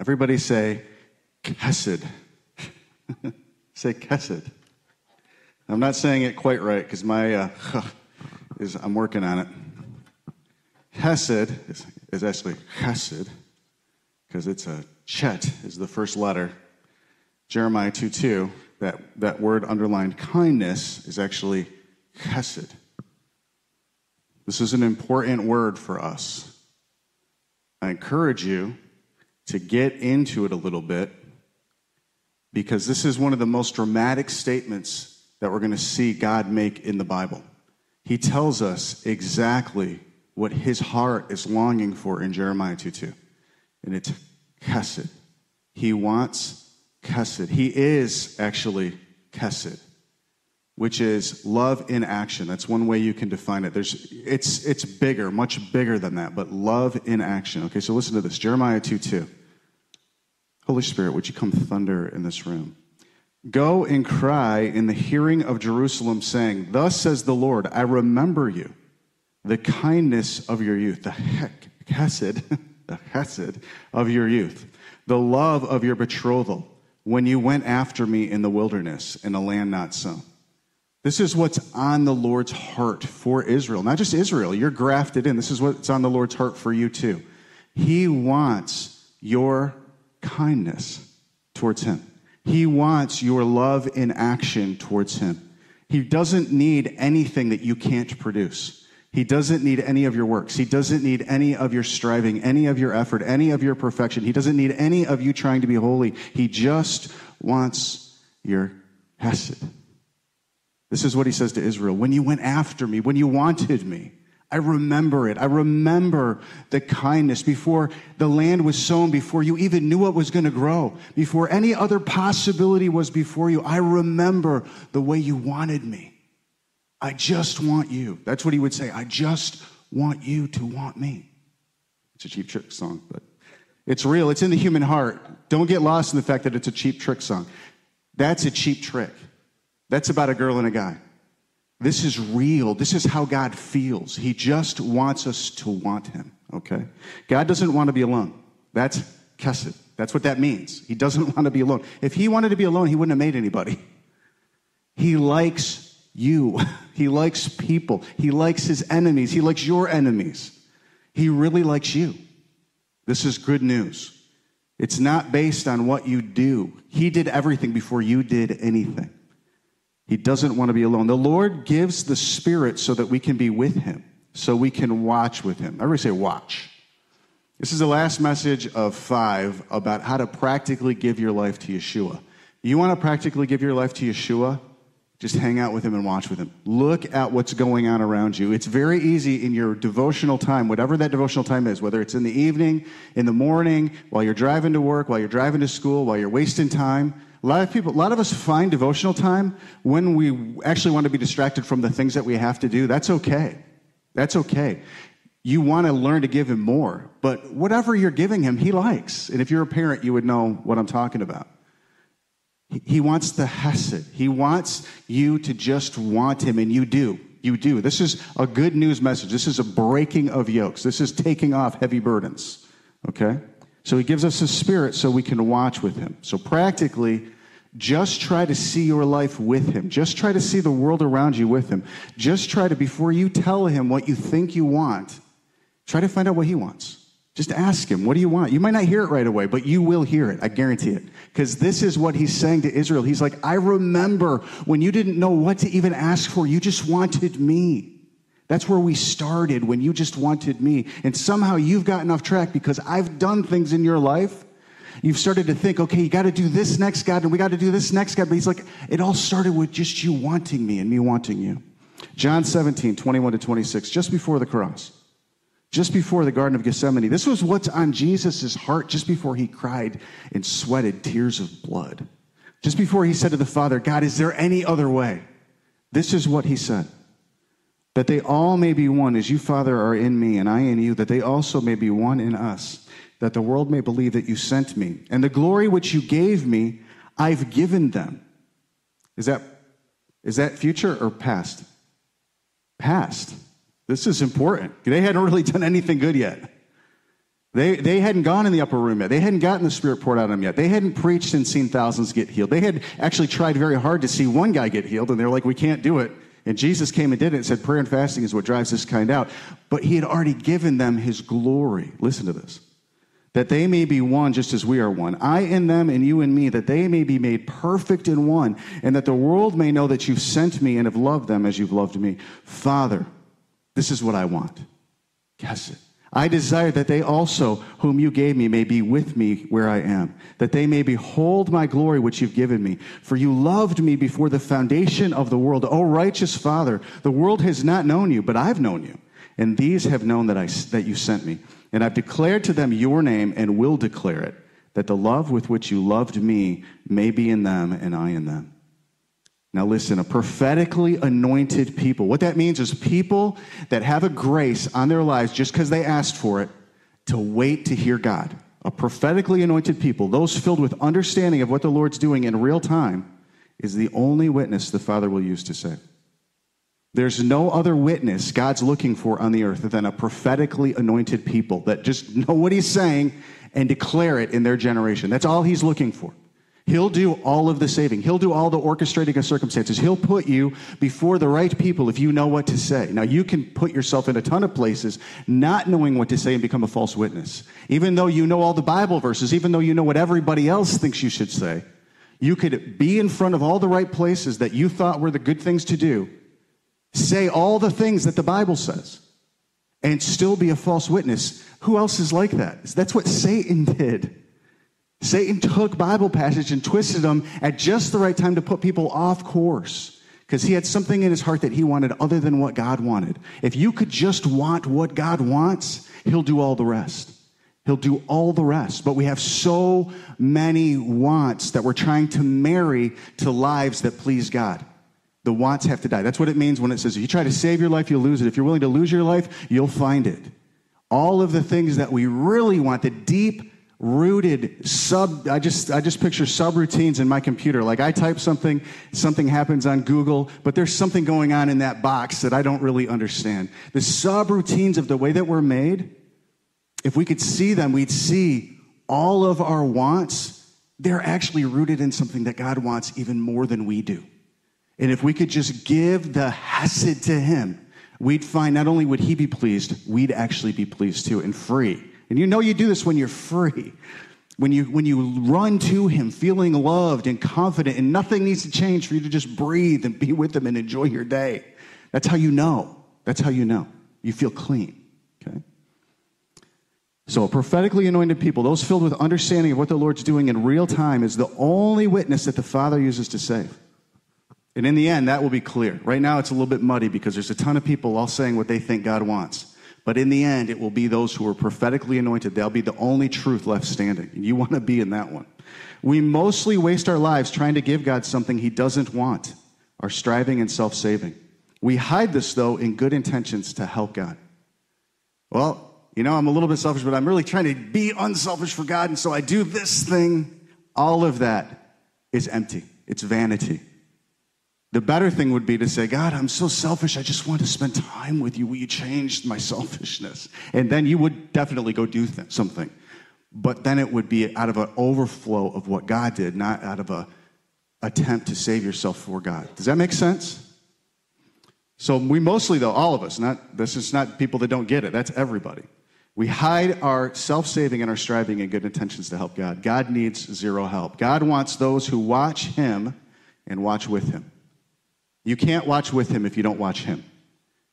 Everybody say, Kesed. say Kesed. I'm not saying it quite right because my uh, is I'm working on it. Hesed is, is actually Chesed because it's a chet is the first letter. Jeremiah 2 2, that, that word underlined kindness is actually chesed. This is an important word for us. I encourage you to get into it a little bit because this is one of the most dramatic statements that we're going to see God make in the Bible. He tells us exactly what his heart is longing for in Jeremiah 2 2. And it's chesed. He wants chesed. He is actually chesed, which is love in action. That's one way you can define it. There's, it's, it's bigger, much bigger than that, but love in action. Okay, so listen to this Jeremiah 2 2. Holy Spirit, would you come thunder in this room? Go and cry in the hearing of Jerusalem, saying, Thus says the Lord, I remember you, the kindness of your youth, the heck, chesed, the chesed of your youth, the love of your betrothal, when you went after me in the wilderness in a land not sown. This is what's on the Lord's heart for Israel. Not just Israel, you're grafted in. This is what's on the Lord's heart for you too. He wants your kindness towards Him, He wants your love in action towards Him. He doesn't need anything that you can't produce. He doesn't need any of your works. He doesn't need any of your striving, any of your effort, any of your perfection. He doesn't need any of you trying to be holy. He just wants your hesed. This is what he says to Israel. When you went after me, when you wanted me, I remember it. I remember the kindness before the land was sown, before you even knew what was going to grow, before any other possibility was before you. I remember the way you wanted me. I just want you. That's what he would say. I just want you to want me. It's a Cheap Trick song, but it's real. It's in the human heart. Don't get lost in the fact that it's a Cheap Trick song. That's a cheap trick. That's about a girl and a guy. This is real. This is how God feels. He just wants us to want him, okay? God doesn't want to be alone. That's kesed. That's what that means. He doesn't want to be alone. If he wanted to be alone, he wouldn't have made anybody. He likes you. He likes people. He likes his enemies. He likes your enemies. He really likes you. This is good news. It's not based on what you do. He did everything before you did anything. He doesn't want to be alone. The Lord gives the Spirit so that we can be with Him, so we can watch with Him. Everybody say, watch. This is the last message of five about how to practically give your life to Yeshua. You want to practically give your life to Yeshua? Just hang out with him and watch with him. Look at what's going on around you. It's very easy in your devotional time, whatever that devotional time is, whether it's in the evening, in the morning, while you're driving to work, while you're driving to school, while you're wasting time. A lot of people, a lot of us find devotional time when we actually want to be distracted from the things that we have to do. That's okay. That's okay. You want to learn to give him more, but whatever you're giving him, he likes. And if you're a parent, you would know what I'm talking about. He wants the Hesed. He wants you to just want him, and you do. You do. This is a good news message. This is a breaking of yokes. This is taking off heavy burdens. Okay? So he gives us his spirit so we can watch with him. So practically, just try to see your life with him. Just try to see the world around you with him. Just try to, before you tell him what you think you want, try to find out what he wants. Just ask him, what do you want? You might not hear it right away, but you will hear it. I guarantee it. Because this is what he's saying to Israel. He's like, I remember when you didn't know what to even ask for. You just wanted me. That's where we started when you just wanted me. And somehow you've gotten off track because I've done things in your life. You've started to think, okay, you got to do this next, God, and we got to do this next, God. But he's like, it all started with just you wanting me and me wanting you. John 17, 21 to 26, just before the cross just before the Garden of Gethsemane. This was what's on Jesus' heart just before he cried and sweated tears of blood. Just before he said to the Father, God, is there any other way? This is what he said that they all may be one, as you, Father, are in me and I in you, that they also may be one in us, that the world may believe that you sent me. And the glory which you gave me, I've given them. Is that, is that future or past? Past. This is important. They hadn't really done anything good yet. They, they hadn't gone in the upper room yet. They hadn't gotten the Spirit poured out on them yet. They hadn't preached and seen thousands get healed. They had actually tried very hard to see one guy get healed, and they're like, we can't do it. And Jesus came and did it and said, prayer and fasting is what drives this kind out. But he had already given them his glory. Listen to this. That they may be one just as we are one. I in them and you in me, that they may be made perfect in one, and that the world may know that you've sent me and have loved them as you've loved me. Father, this is what I want. Guess it. I desire that they also, whom you gave me, may be with me where I am, that they may behold my glory which you've given me. For you loved me before the foundation of the world. O righteous Father, the world has not known you, but I've known you. And these have known that, I, that you sent me. And I've declared to them your name and will declare it, that the love with which you loved me may be in them and I in them. Now, listen, a prophetically anointed people. What that means is people that have a grace on their lives just because they asked for it to wait to hear God. A prophetically anointed people, those filled with understanding of what the Lord's doing in real time, is the only witness the Father will use to save. There's no other witness God's looking for on the earth than a prophetically anointed people that just know what He's saying and declare it in their generation. That's all He's looking for. He'll do all of the saving. He'll do all the orchestrating of circumstances. He'll put you before the right people if you know what to say. Now, you can put yourself in a ton of places not knowing what to say and become a false witness. Even though you know all the Bible verses, even though you know what everybody else thinks you should say, you could be in front of all the right places that you thought were the good things to do, say all the things that the Bible says, and still be a false witness. Who else is like that? That's what Satan did. Satan took Bible passages and twisted them at just the right time to put people off course because he had something in his heart that he wanted other than what God wanted. If you could just want what God wants, he'll do all the rest. He'll do all the rest. But we have so many wants that we're trying to marry to lives that please God. The wants have to die. That's what it means when it says if you try to save your life, you'll lose it. If you're willing to lose your life, you'll find it. All of the things that we really want, the deep rooted sub i just i just picture subroutines in my computer. Like i type something something happens on google but there's something going on in that box that i don't really understand. The subroutines of the way that we're made if we could see them we'd see all of our wants. They're actually rooted in something that god wants even more than we do. And if we could just give the hesed to him we'd find not only would he be pleased we'd actually be pleased too and free and you know you do this when you're free. When you, when you run to Him feeling loved and confident, and nothing needs to change for you to just breathe and be with Him and enjoy your day. That's how you know. That's how you know. You feel clean. Okay? So, prophetically anointed people, those filled with understanding of what the Lord's doing in real time, is the only witness that the Father uses to save. And in the end, that will be clear. Right now, it's a little bit muddy because there's a ton of people all saying what they think God wants. But in the end, it will be those who are prophetically anointed. They'll be the only truth left standing. And you want to be in that one. We mostly waste our lives trying to give God something he doesn't want, our striving and self saving. We hide this, though, in good intentions to help God. Well, you know, I'm a little bit selfish, but I'm really trying to be unselfish for God, and so I do this thing. All of that is empty, it's vanity. The better thing would be to say, God, I'm so selfish. I just want to spend time with you. Will you change my selfishness? And then you would definitely go do th- something. But then it would be out of an overflow of what God did, not out of a attempt to save yourself for God. Does that make sense? So we mostly, though, all of us, not this is not people that don't get it. That's everybody. We hide our self-saving and our striving and good intentions to help God. God needs zero help. God wants those who watch Him and watch with Him. You can't watch with him if you don't watch him.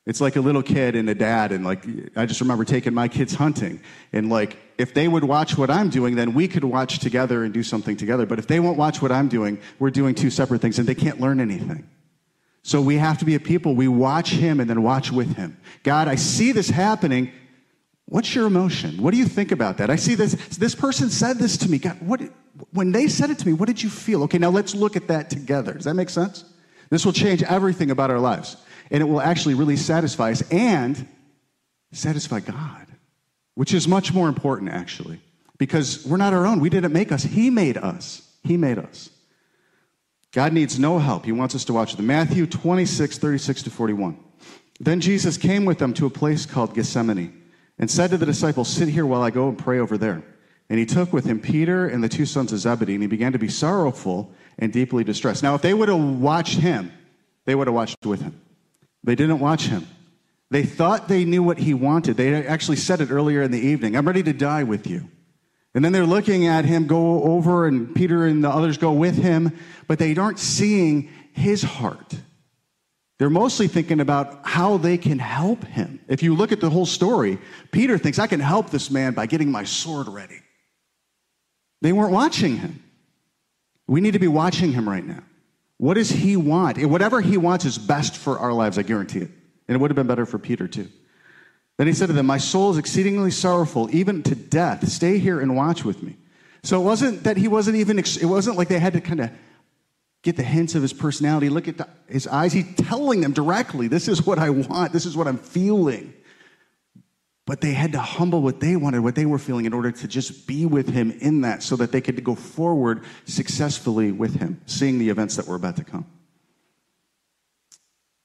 It's like a little kid and a dad, and like, I just remember taking my kids hunting. And like, if they would watch what I'm doing, then we could watch together and do something together. But if they won't watch what I'm doing, we're doing two separate things and they can't learn anything. So we have to be a people. We watch him and then watch with him. God, I see this happening. What's your emotion? What do you think about that? I see this. This person said this to me. God, what, when they said it to me, what did you feel? Okay, now let's look at that together. Does that make sense? This will change everything about our lives. And it will actually really satisfy us and satisfy God, which is much more important, actually, because we're not our own. We didn't make us, He made us. He made us. God needs no help. He wants us to watch them. Matthew 26, 36 to 41. Then Jesus came with them to a place called Gethsemane, and said to the disciples, Sit here while I go and pray over there. And he took with him Peter and the two sons of Zebedee, and he began to be sorrowful and deeply distressed. Now, if they would have watched him, they would have watched with him. They didn't watch him. They thought they knew what he wanted. They actually said it earlier in the evening I'm ready to die with you. And then they're looking at him go over, and Peter and the others go with him, but they aren't seeing his heart. They're mostly thinking about how they can help him. If you look at the whole story, Peter thinks, I can help this man by getting my sword ready. They weren't watching him. We need to be watching him right now. What does he want? Whatever he wants is best for our lives, I guarantee it. And it would have been better for Peter too. Then he said to them, My soul is exceedingly sorrowful, even to death. Stay here and watch with me. So it wasn't that he wasn't even, it wasn't like they had to kind of get the hints of his personality, look at the, his eyes. He's telling them directly, This is what I want, this is what I'm feeling. But they had to humble what they wanted, what they were feeling, in order to just be with him in that so that they could go forward successfully with him, seeing the events that were about to come.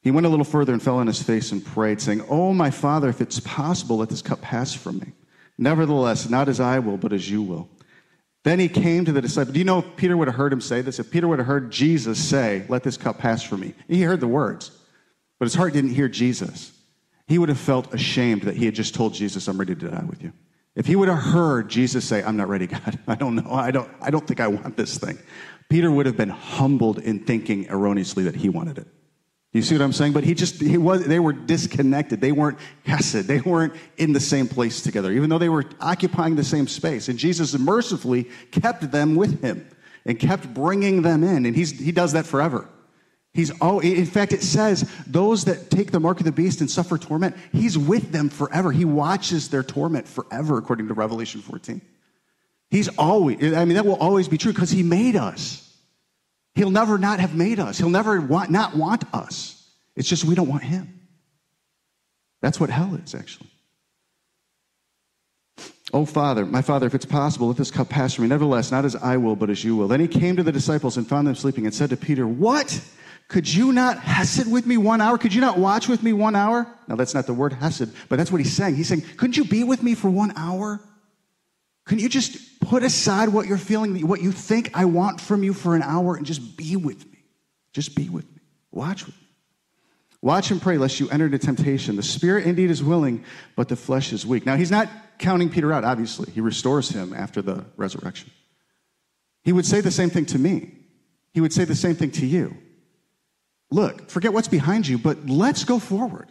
He went a little further and fell on his face and prayed, saying, Oh, my father, if it's possible, let this cup pass from me. Nevertheless, not as I will, but as you will. Then he came to the disciples. Do you know if Peter would have heard him say this? If Peter would have heard Jesus say, Let this cup pass from me, he heard the words, but his heart didn't hear Jesus he would have felt ashamed that he had just told Jesus, I'm ready to die with you. If he would have heard Jesus say, I'm not ready, God, I don't know, I don't, I don't think I want this thing, Peter would have been humbled in thinking erroneously that he wanted it. You see what I'm saying? But he just, he was, they were disconnected. They weren't hesed. They weren't in the same place together, even though they were occupying the same space. And Jesus mercifully kept them with him and kept bringing them in. And he's, he does that forever. He's oh, in fact, it says those that take the mark of the beast and suffer torment, he's with them forever. He watches their torment forever, according to Revelation 14. He's always, I mean, that will always be true because he made us. He'll never not have made us. He'll never want, not want us. It's just we don't want him. That's what hell is, actually. Oh, Father, my Father, if it's possible, let this cup pass from me. Nevertheless, not as I will, but as you will. Then he came to the disciples and found them sleeping and said to Peter, What? Could you not hesed with me one hour? Could you not watch with me one hour? Now, that's not the word hesed, but that's what he's saying. He's saying, Couldn't you be with me for one hour? Couldn't you just put aside what you're feeling, what you think I want from you for an hour and just be with me? Just be with me. Watch with me. Watch and pray lest you enter into temptation. The spirit indeed is willing, but the flesh is weak. Now, he's not counting Peter out, obviously. He restores him after the resurrection. He would say the same thing to me. He would say the same thing to you look, forget what's behind you, but let's go forward.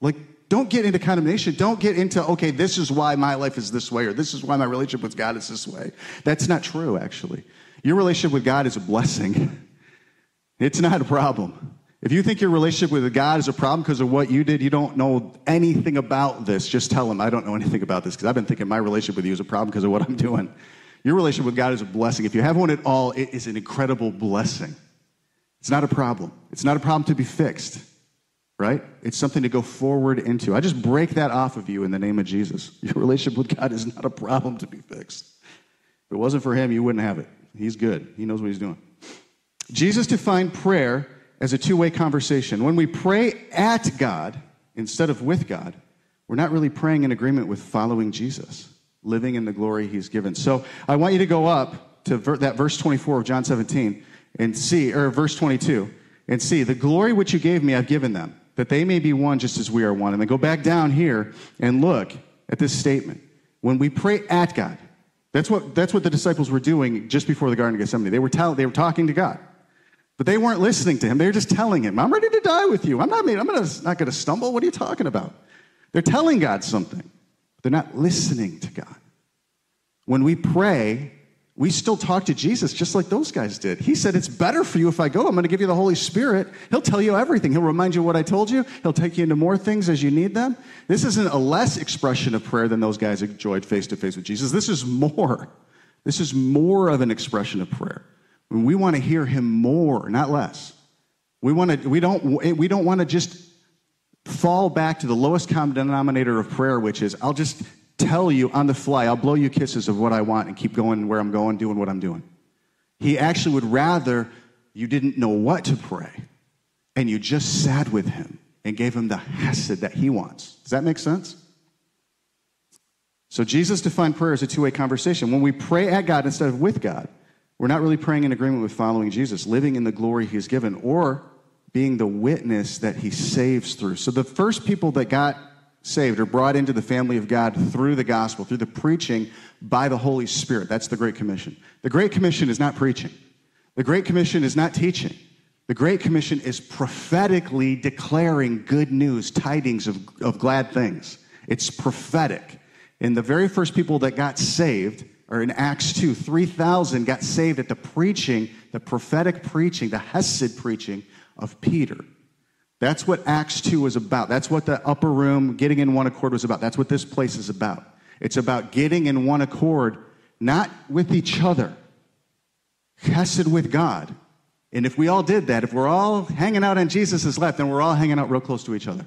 Like, don't get into condemnation. Don't get into, okay, this is why my life is this way, or this is why my relationship with God is this way. That's not true, actually. Your relationship with God is a blessing, it's not a problem. If you think your relationship with God is a problem because of what you did, you don't know anything about this. Just tell him, I don't know anything about this because I've been thinking my relationship with you is a problem because of what I'm doing. Your relationship with God is a blessing. If you have one at all, it is an incredible blessing. It's not a problem. It's not a problem to be fixed, right? It's something to go forward into. I just break that off of you in the name of Jesus. Your relationship with God is not a problem to be fixed. If it wasn't for Him, you wouldn't have it. He's good, He knows what He's doing. Jesus defined prayer as a two way conversation. When we pray at God instead of with God, we're not really praying in agreement with following Jesus, living in the glory He's given. So I want you to go up to that verse 24 of John 17 and see, or verse 22, and see, the glory which you gave me, I've given them, that they may be one just as we are one. And then go back down here and look at this statement. When we pray at God, that's what, that's what the disciples were doing just before the Garden of Gethsemane. They were, tell, they were talking to God. But they weren't listening to him. They were just telling him, I'm ready to die with you. I'm not, I'm not going to stumble. What are you talking about? They're telling God something. They're not listening to God. When we pray, we still talk to Jesus just like those guys did. He said, It's better for you if I go. I'm going to give you the Holy Spirit. He'll tell you everything. He'll remind you what I told you. He'll take you into more things as you need them. This isn't a less expression of prayer than those guys enjoyed face to face with Jesus. This is more. This is more of an expression of prayer. We want to hear him more, not less. We, want to, we don't, we don't want to just fall back to the lowest common denominator of prayer, which is, I'll just tell you on the fly, I'll blow you kisses of what I want and keep going where I'm going, doing what I'm doing. He actually would rather you didn't know what to pray and you just sat with him and gave him the hesed that he wants. Does that make sense? So Jesus defined prayer as a two way conversation. When we pray at God instead of with God, we're not really praying in agreement with following Jesus, living in the glory he's given, or being the witness that he saves through. So the first people that got saved or brought into the family of God through the gospel, through the preaching by the Holy Spirit. That's the Great Commission. The Great Commission is not preaching, the Great Commission is not teaching. The Great Commission is prophetically declaring good news, tidings of, of glad things. It's prophetic. And the very first people that got saved are in Acts 2, 3,000 got saved at the preaching, the prophetic preaching, the Hesed preaching of Peter. That's what Acts 2 was about. That's what the upper room, getting in one accord, was about. That's what this place is about. It's about getting in one accord, not with each other, Hesed with God. And if we all did that, if we're all hanging out on Jesus' left, then we're all hanging out real close to each other.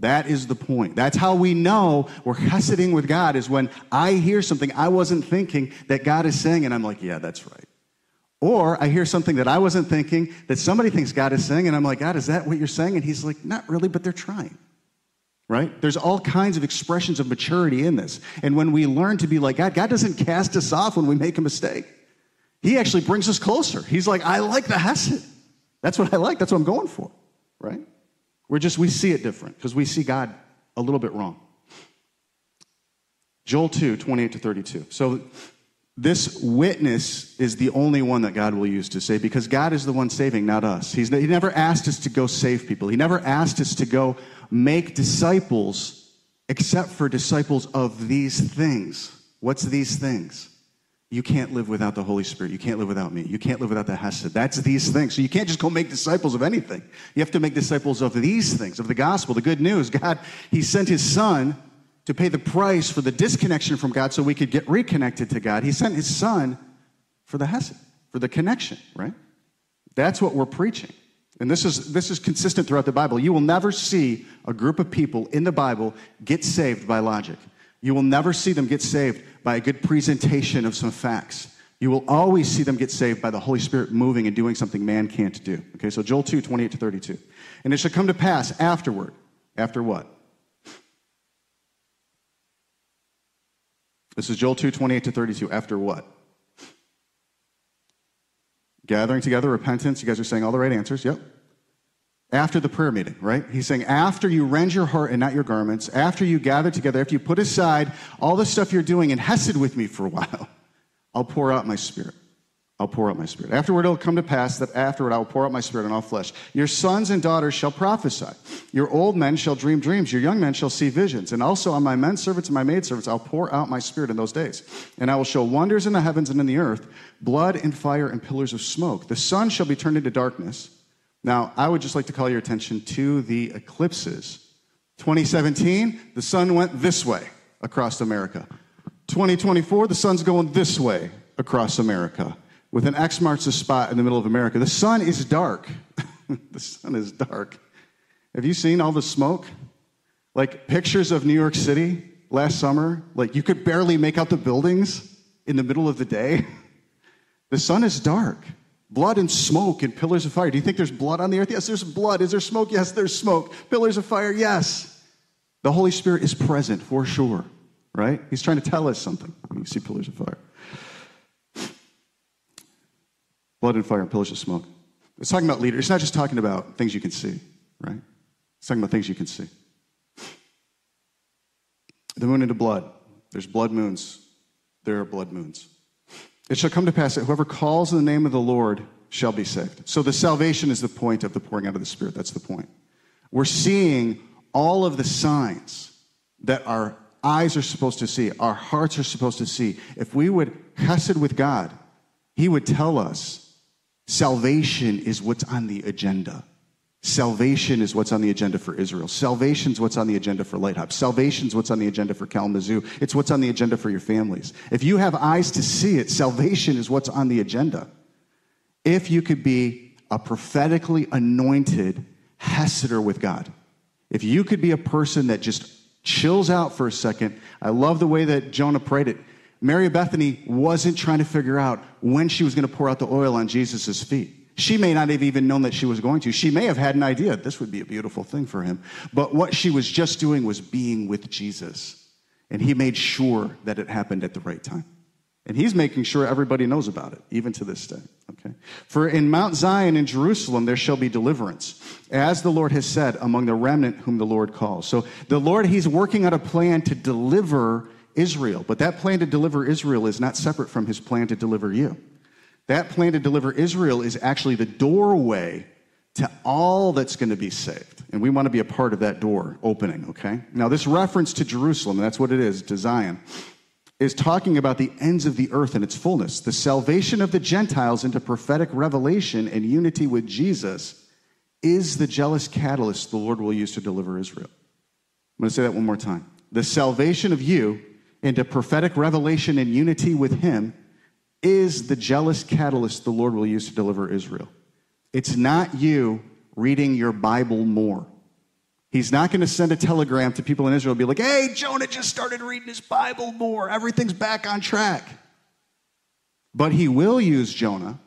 That is the point. That's how we know we're Heseding with God is when I hear something I wasn't thinking that God is saying, and I'm like, yeah, that's right. Or I hear something that I wasn't thinking that somebody thinks God is saying, and I'm like, God, is that what you're saying? And he's like, not really, but they're trying. Right? There's all kinds of expressions of maturity in this. And when we learn to be like God, God doesn't cast us off when we make a mistake. He actually brings us closer. He's like, I like the Hesed. That's what I like. That's what I'm going for. Right? We're just, we see it different because we see God a little bit wrong. Joel 2, 28 to 32. So this witness is the only one that God will use to save because God is the one saving, not us. He's, he never asked us to go save people. He never asked us to go make disciples except for disciples of these things. What's these things? You can't live without the Holy Spirit. You can't live without me. You can't live without the Hesed. That's these things. So you can't just go make disciples of anything. You have to make disciples of these things, of the gospel, the good news. God, He sent His Son to pay the price for the disconnection from God so we could get reconnected to God. He sent his son for the Hesed, for the connection, right? That's what we're preaching. And this is, this is consistent throughout the Bible. You will never see a group of people in the Bible get saved by logic. You will never see them get saved by a good presentation of some facts. You will always see them get saved by the Holy Spirit moving and doing something man can't do. Okay, so Joel 2, 28 to 32. And it shall come to pass afterward. After what? This is Joel 2 28 to 32. After what? Gathering together, repentance. You guys are saying all the right answers. Yep. After the prayer meeting, right? He's saying, after you rend your heart and not your garments, after you gather together, after you put aside all the stuff you're doing and hesed with me for a while, I'll pour out my spirit. I'll pour out my spirit. Afterward, it'll come to pass that afterward I will pour out my spirit on all flesh. Your sons and daughters shall prophesy. Your old men shall dream dreams. Your young men shall see visions. And also on my men servants and my maidservants I'll pour out my spirit in those days. And I will show wonders in the heavens and in the earth, blood and fire and pillars of smoke. The sun shall be turned into darkness. Now, I would just like to call your attention to the eclipses. 2017, the sun went this way across America. 2024, the sun's going this way across America with an X marks the spot in the middle of America. The sun is dark. the sun is dark. Have you seen all the smoke? Like pictures of New York City last summer, like you could barely make out the buildings in the middle of the day. The sun is dark. Blood and smoke and pillars of fire. Do you think there's blood on the earth? Yes, there's blood. Is there smoke? Yes, there's smoke. Pillars of fire? Yes. The Holy Spirit is present for sure, right? He's trying to tell us something. You see pillars of fire blood and fire and pillars of smoke. It's talking about leaders. It's not just talking about things you can see, right? It's talking about things you can see. The moon into blood. There's blood moons. There are blood moons. It shall come to pass that whoever calls in the name of the Lord shall be saved. So the salvation is the point of the pouring out of the Spirit. That's the point. We're seeing all of the signs that our eyes are supposed to see, our hearts are supposed to see. If we would hesed with God, He would tell us Salvation is what's on the agenda. Salvation is what's on the agenda for Israel. Salvation is what's on the agenda for Lighthouse. Salvation is what's on the agenda for Kalamazoo. It's what's on the agenda for your families. If you have eyes to see it, salvation is what's on the agenda. If you could be a prophetically anointed Heseder with God, if you could be a person that just chills out for a second, I love the way that Jonah prayed it. Mary Bethany wasn't trying to figure out when she was going to pour out the oil on Jesus' feet. She may not have even known that she was going to. She may have had an idea this would be a beautiful thing for him. But what she was just doing was being with Jesus. And he made sure that it happened at the right time. And he's making sure everybody knows about it, even to this day. Okay? For in Mount Zion in Jerusalem there shall be deliverance, as the Lord has said, among the remnant whom the Lord calls. So the Lord, he's working out a plan to deliver Israel. But that plan to deliver Israel is not separate from his plan to deliver you. That plan to deliver Israel is actually the doorway to all that's going to be saved. And we want to be a part of that door opening, okay? Now, this reference to Jerusalem, that's what it is, to Zion, is talking about the ends of the earth in its fullness, the salvation of the Gentiles into prophetic revelation and unity with Jesus is the jealous catalyst the Lord will use to deliver Israel. I'm going to say that one more time. The salvation of you into prophetic revelation and unity with Him is the jealous catalyst the Lord will use to deliver Israel. It's not you reading your Bible more. He's not going to send a telegram to people in Israel and be like, hey, Jonah just started reading his Bible more. Everything's back on track. But he will use Jonah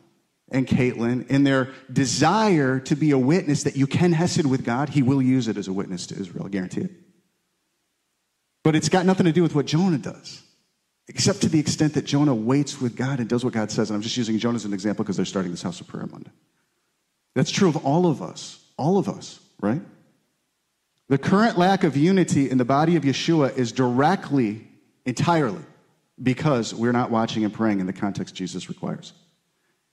and Caitlin in their desire to be a witness that you can hesed with God. He will use it as a witness to Israel, I guarantee it. But it's got nothing to do with what Jonah does, except to the extent that Jonah waits with God and does what God says. And I'm just using Jonah as an example because they're starting this house of prayer Monday. That's true of all of us, all of us, right? The current lack of unity in the body of Yeshua is directly, entirely, because we're not watching and praying in the context Jesus requires.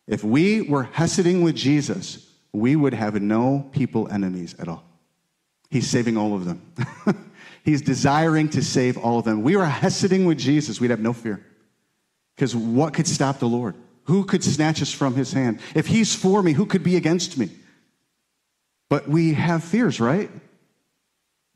If we were Heseding with Jesus, we would have no people enemies at all. He's saving all of them. He's desiring to save all of them. We were Heseding with Jesus, we'd have no fear. Because what could stop the Lord? Who could snatch us from his hand? If he's for me, who could be against me? But we have fears, right?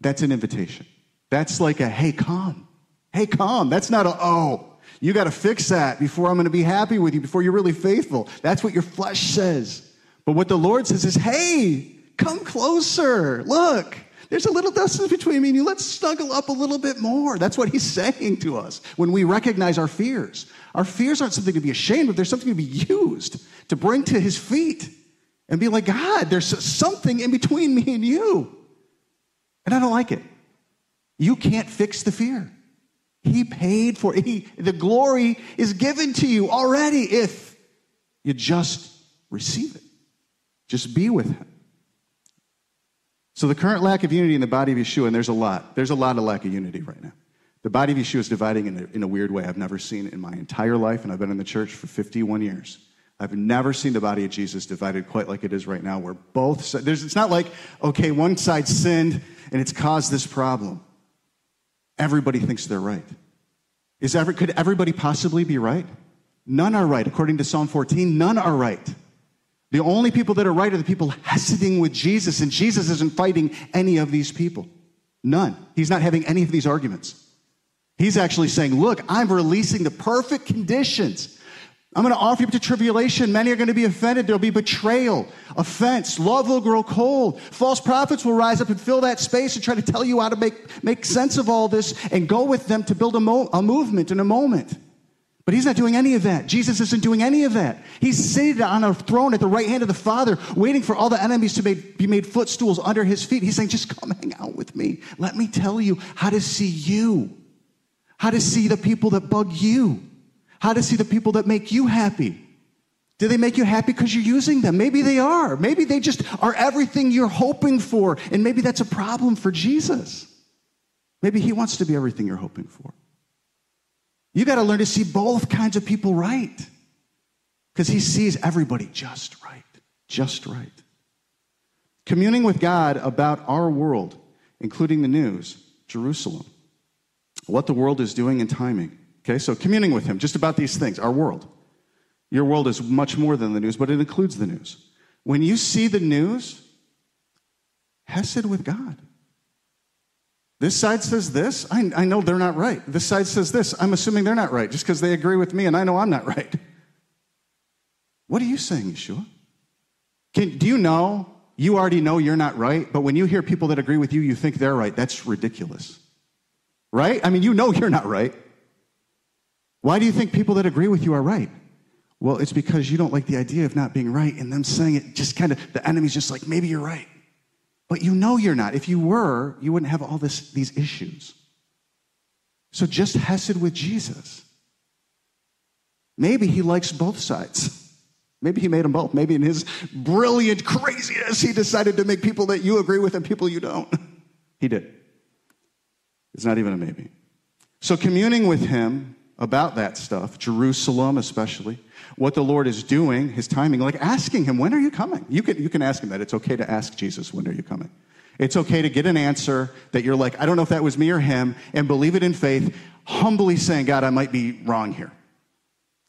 That's an invitation. That's like a hey, come. Hey, come. That's not a oh. You got to fix that before I'm going to be happy with you, before you're really faithful. That's what your flesh says. But what the Lord says is, hey, come closer. Look, there's a little distance between me and you. Let's snuggle up a little bit more. That's what he's saying to us when we recognize our fears. Our fears aren't something to be ashamed of, they're something to be used to bring to his feet and be like, God, there's something in between me and you. And I don't like it. You can't fix the fear. He paid for it. He, the glory is given to you already if you just receive it. Just be with him. So, the current lack of unity in the body of Yeshua, and there's a lot, there's a lot of lack of unity right now. The body of Yeshua is dividing in a, in a weird way I've never seen in my entire life, and I've been in the church for 51 years. I've never seen the body of Jesus divided quite like it is right now, where both it's not like, okay, one side sinned and it's caused this problem. Everybody thinks they're right. Is ever, could everybody possibly be right? None are right. According to Psalm 14, none are right. The only people that are right are the people Heseding with Jesus, and Jesus isn't fighting any of these people. None. He's not having any of these arguments. He's actually saying, Look, I'm releasing the perfect conditions. I'm going to offer you to tribulation. Many are going to be offended. There'll be betrayal, offense. Love will grow cold. False prophets will rise up and fill that space and try to tell you how to make, make sense of all this and go with them to build a, mo- a movement in a moment. But he's not doing any of that. Jesus isn't doing any of that. He's seated on a throne at the right hand of the Father, waiting for all the enemies to be made footstools under his feet. He's saying, just come hang out with me. Let me tell you how to see you, how to see the people that bug you, how to see the people that make you happy. Do they make you happy because you're using them? Maybe they are. Maybe they just are everything you're hoping for. And maybe that's a problem for Jesus. Maybe he wants to be everything you're hoping for. You got to learn to see both kinds of people right because he sees everybody just right, just right. Communing with God about our world, including the news, Jerusalem, what the world is doing and timing. Okay, so communing with him just about these things, our world. Your world is much more than the news, but it includes the news. When you see the news, Hesed with God. This side says this. I, I know they're not right. This side says this. I'm assuming they're not right just because they agree with me and I know I'm not right. What are you saying, Yeshua? Can, do you know? You already know you're not right, but when you hear people that agree with you, you think they're right. That's ridiculous. Right? I mean, you know you're not right. Why do you think people that agree with you are right? Well, it's because you don't like the idea of not being right and them saying it just kind of, the enemy's just like, maybe you're right. But you know you're not. If you were, you wouldn't have all this, these issues. So just Hesed with Jesus. Maybe he likes both sides. Maybe he made them both. Maybe in his brilliant craziness, he decided to make people that you agree with and people you don't. He did. It's not even a maybe. So, communing with him about that stuff, Jerusalem especially, what the Lord is doing, his timing, like asking him, when are you coming? You can, you can ask him that. It's okay to ask Jesus, when are you coming? It's okay to get an answer that you're like, I don't know if that was me or him, and believe it in faith, humbly saying, God, I might be wrong here.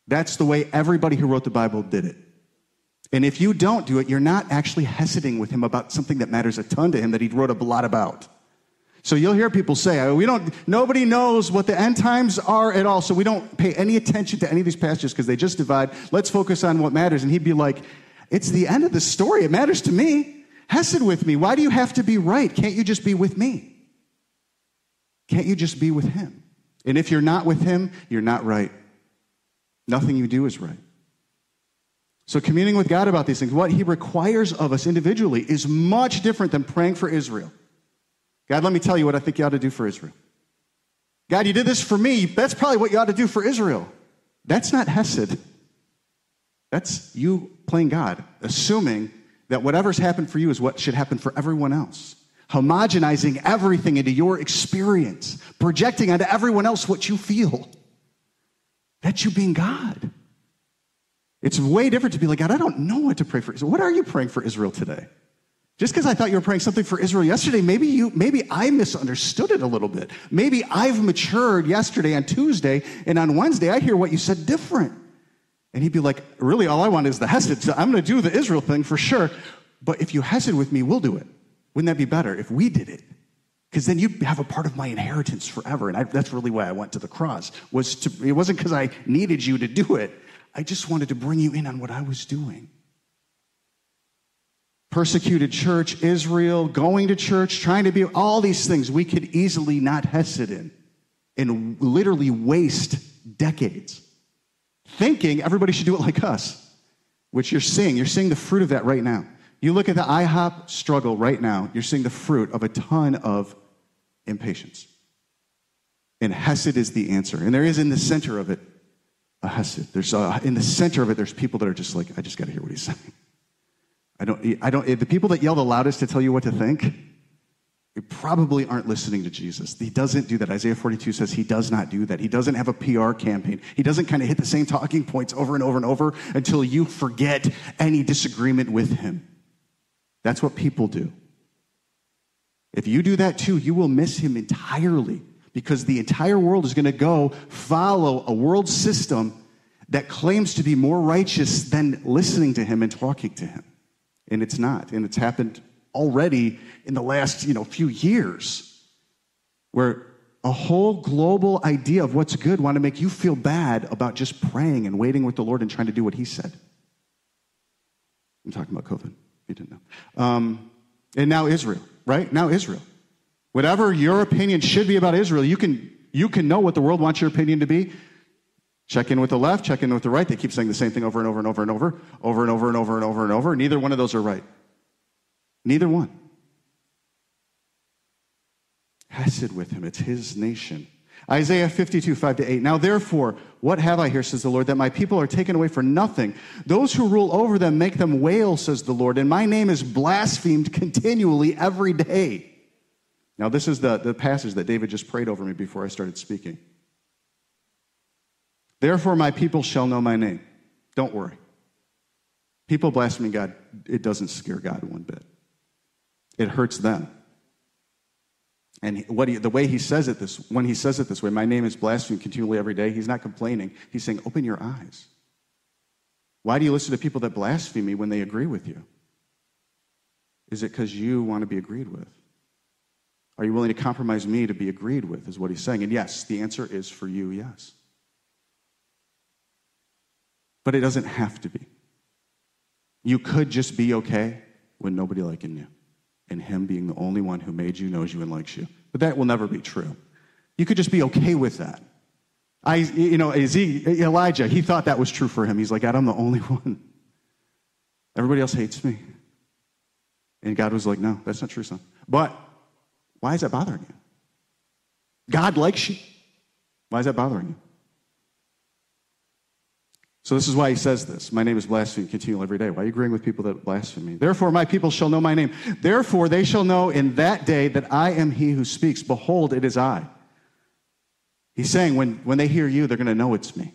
That's the way everybody who wrote the Bible did it. And if you don't do it, you're not actually Heseding with him about something that matters a ton to him that he wrote a lot about. So you'll hear people say, we don't, nobody knows what the end times are at all, so we don't pay any attention to any of these passages because they just divide. Let's focus on what matters. And he'd be like, it's the end of the story. It matters to me. Hesed with me. Why do you have to be right? Can't you just be with me? Can't you just be with him? And if you're not with him, you're not right. Nothing you do is right. So, communing with God about these things, what he requires of us individually is much different than praying for Israel. God, let me tell you what I think you ought to do for Israel. God, you did this for me. That's probably what you ought to do for Israel. That's not Hesed. That's you playing God, assuming that whatever's happened for you is what should happen for everyone else. Homogenizing everything into your experience, projecting onto everyone else what you feel. That's you being God. It's way different to be like, God, I don't know what to pray for. So what are you praying for Israel today? Just because I thought you were praying something for Israel yesterday, maybe you, maybe I misunderstood it a little bit. Maybe I've matured yesterday on Tuesday, and on Wednesday I hear what you said different. And he'd be like, really, all I want is the Hesed. So I'm going to do the Israel thing for sure. But if you Hesed with me, we'll do it. Wouldn't that be better if we did it? Because then you'd have a part of my inheritance forever. And I, that's really why I went to the cross. Was to, it wasn't because I needed you to do it. I just wanted to bring you in on what I was doing persecuted church, Israel, going to church, trying to be all these things we could easily not hesitate in and literally waste decades thinking everybody should do it like us, which you're seeing. You're seeing the fruit of that right now. You look at the IHOP struggle right now, you're seeing the fruit of a ton of impatience. And Hesed is the answer. And there is in the center of it a Hesed. There's a, in the center of it, there's people that are just like, I just got to hear what he's saying. I don't, I don't, the people that yell the loudest to tell you what to think, you probably aren't listening to Jesus. He doesn't do that. Isaiah 42 says he does not do that. He doesn't have a PR campaign. He doesn't kind of hit the same talking points over and over and over until you forget any disagreement with him. That's what people do. If you do that too, you will miss him entirely because the entire world is going to go follow a world system that claims to be more righteous than listening to him and talking to him and it's not. And it's happened already in the last you know, few years where a whole global idea of what's good want to make you feel bad about just praying and waiting with the Lord and trying to do what He said. I'm talking about COVID. You didn't know. Um, and now Israel, right? Now Israel. Whatever your opinion should be about Israel, you can, you can know what the world wants your opinion to be. Check in with the left, check in with the right. They keep saying the same thing over and over and over and over, over and over and over and over and over. Neither one of those are right. Neither one. Hesed with him. It's his nation. Isaiah 52, 5 to 8. Now, therefore, what have I here, says the Lord, that my people are taken away for nothing? Those who rule over them make them wail, says the Lord, and my name is blasphemed continually every day. Now, this is the, the passage that David just prayed over me before I started speaking. Therefore, my people shall know my name. Don't worry. People blaspheming God, it doesn't scare God one bit. It hurts them. And what he, the way he says it this, when he says it this way, my name is blasphemed continually every day, he's not complaining. He's saying, open your eyes. Why do you listen to people that blaspheme me when they agree with you? Is it because you want to be agreed with? Are you willing to compromise me to be agreed with, is what he's saying. And yes, the answer is for you, yes. But it doesn't have to be. You could just be okay with nobody liking you and Him being the only one who made you, knows you, and likes you. But that will never be true. You could just be okay with that. I, you know, Elijah, he thought that was true for him. He's like, God, I'm the only one. Everybody else hates me. And God was like, No, that's not true, son. But why is that bothering you? God likes you. Why is that bothering you? So this is why he says this. My name is blasphemed continually every day. Why are you agreeing with people that blaspheme me? Therefore, my people shall know my name. Therefore, they shall know in that day that I am he who speaks. Behold, it is I. He's saying when, when they hear you, they're going to know it's me.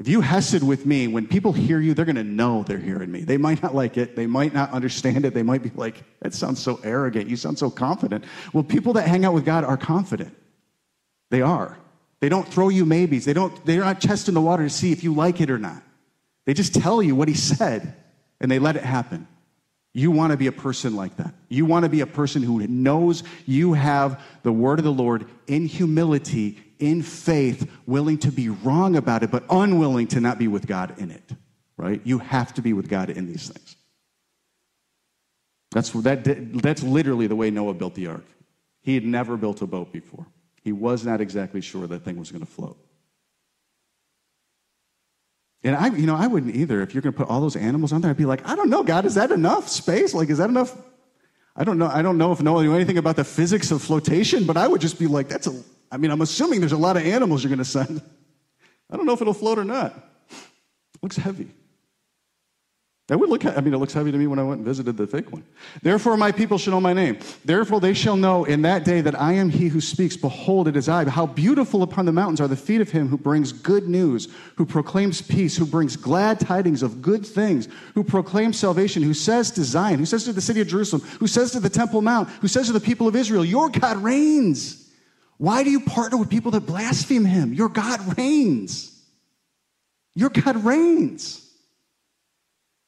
If you hesed with me, when people hear you, they're going to know they're hearing me. They might not like it. They might not understand it. They might be like, that sounds so arrogant. You sound so confident. Well, people that hang out with God are confident. They are. They don't throw you maybes. They don't, they're not testing the water to see if you like it or not. They just tell you what he said and they let it happen. You want to be a person like that. You want to be a person who knows you have the word of the Lord in humility, in faith, willing to be wrong about it, but unwilling to not be with God in it. Right? You have to be with God in these things. That's, that, that's literally the way Noah built the ark. He had never built a boat before. He was not exactly sure that thing was going to float. And I, you know, I wouldn't either. If you're going to put all those animals on there, I'd be like, I don't know, God, is that enough space? Like, is that enough? I don't know. I don't know if Noah knew anything about the physics of flotation, but I would just be like, that's a. I mean, I'm assuming there's a lot of animals you're going to send. I don't know if it'll float or not. It looks heavy. That would look, I mean, it looks heavy to me when I went and visited the fake one. Therefore, my people shall know my name. Therefore, they shall know in that day that I am he who speaks. Behold, it is I. How beautiful upon the mountains are the feet of him who brings good news, who proclaims peace, who brings glad tidings of good things, who proclaims salvation, who says to Zion, who says to the city of Jerusalem, who says to the Temple Mount, who says to the people of Israel, Your God reigns. Why do you partner with people that blaspheme him? Your God reigns. Your God reigns.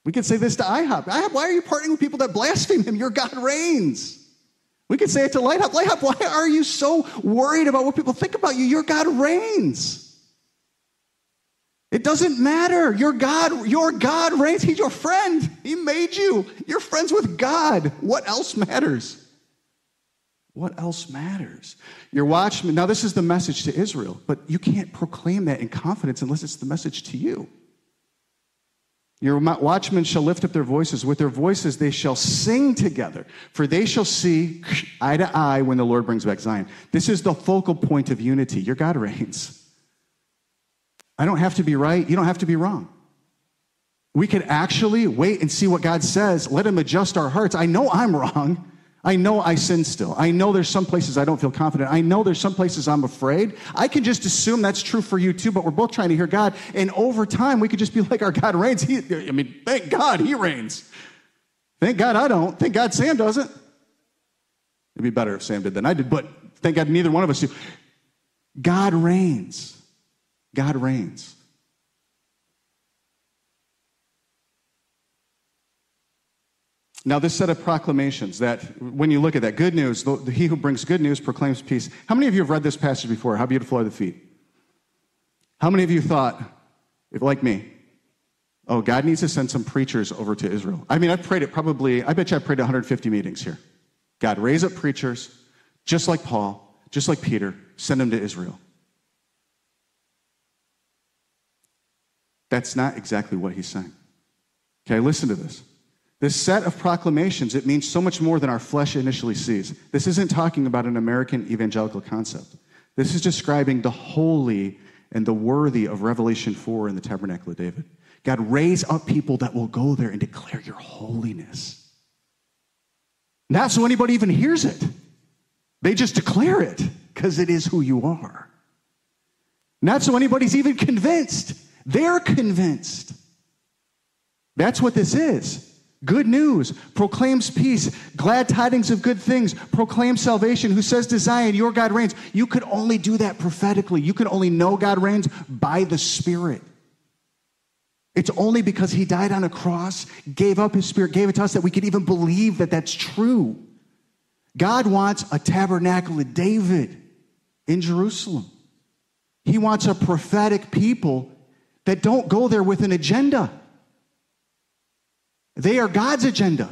We could say this to IHOP. IHOP, why are you partnering with people that blaspheme him? Your God reigns. We could say it to Lighthop. Lighthop, why are you so worried about what people think about you? Your God reigns. It doesn't matter. Your God, your God reigns. He's your friend. He made you. You're friends with God. What else matters? What else matters? Your watchman. Now, this is the message to Israel, but you can't proclaim that in confidence unless it's the message to you. Your watchmen shall lift up their voices. With their voices they shall sing together, for they shall see eye to eye when the Lord brings back Zion. This is the focal point of unity. Your God reigns. I don't have to be right. You don't have to be wrong. We could actually wait and see what God says. Let Him adjust our hearts. I know I'm wrong. I know I sin still. I know there's some places I don't feel confident. I know there's some places I'm afraid. I can just assume that's true for you too, but we're both trying to hear God. And over time, we could just be like, our God reigns. He, I mean, thank God he reigns. Thank God I don't. Thank God Sam doesn't. It'd be better if Sam did than I did, but thank God neither one of us do. God reigns. God reigns. Now, this set of proclamations that when you look at that, good news, the, the, he who brings good news proclaims peace. How many of you have read this passage before? How beautiful are the feet? How many of you thought, if like me, oh, God needs to send some preachers over to Israel? I mean, I've prayed it probably, I bet you I've prayed 150 meetings here. God, raise up preachers, just like Paul, just like Peter, send them to Israel. That's not exactly what he's saying. Okay, listen to this. This set of proclamations, it means so much more than our flesh initially sees. This isn't talking about an American evangelical concept. This is describing the holy and the worthy of Revelation 4 in the tabernacle of David. God, raise up people that will go there and declare your holiness. Not so anybody even hears it. They just declare it because it is who you are. Not so anybody's even convinced. They're convinced. That's what this is. Good news, proclaims peace, glad tidings of good things, proclaims salvation, who says to Zion, Your God reigns. You could only do that prophetically. You can only know God reigns by the Spirit. It's only because He died on a cross, gave up His Spirit, gave it to us that we could even believe that that's true. God wants a tabernacle of David in Jerusalem. He wants a prophetic people that don't go there with an agenda. They are God's agenda.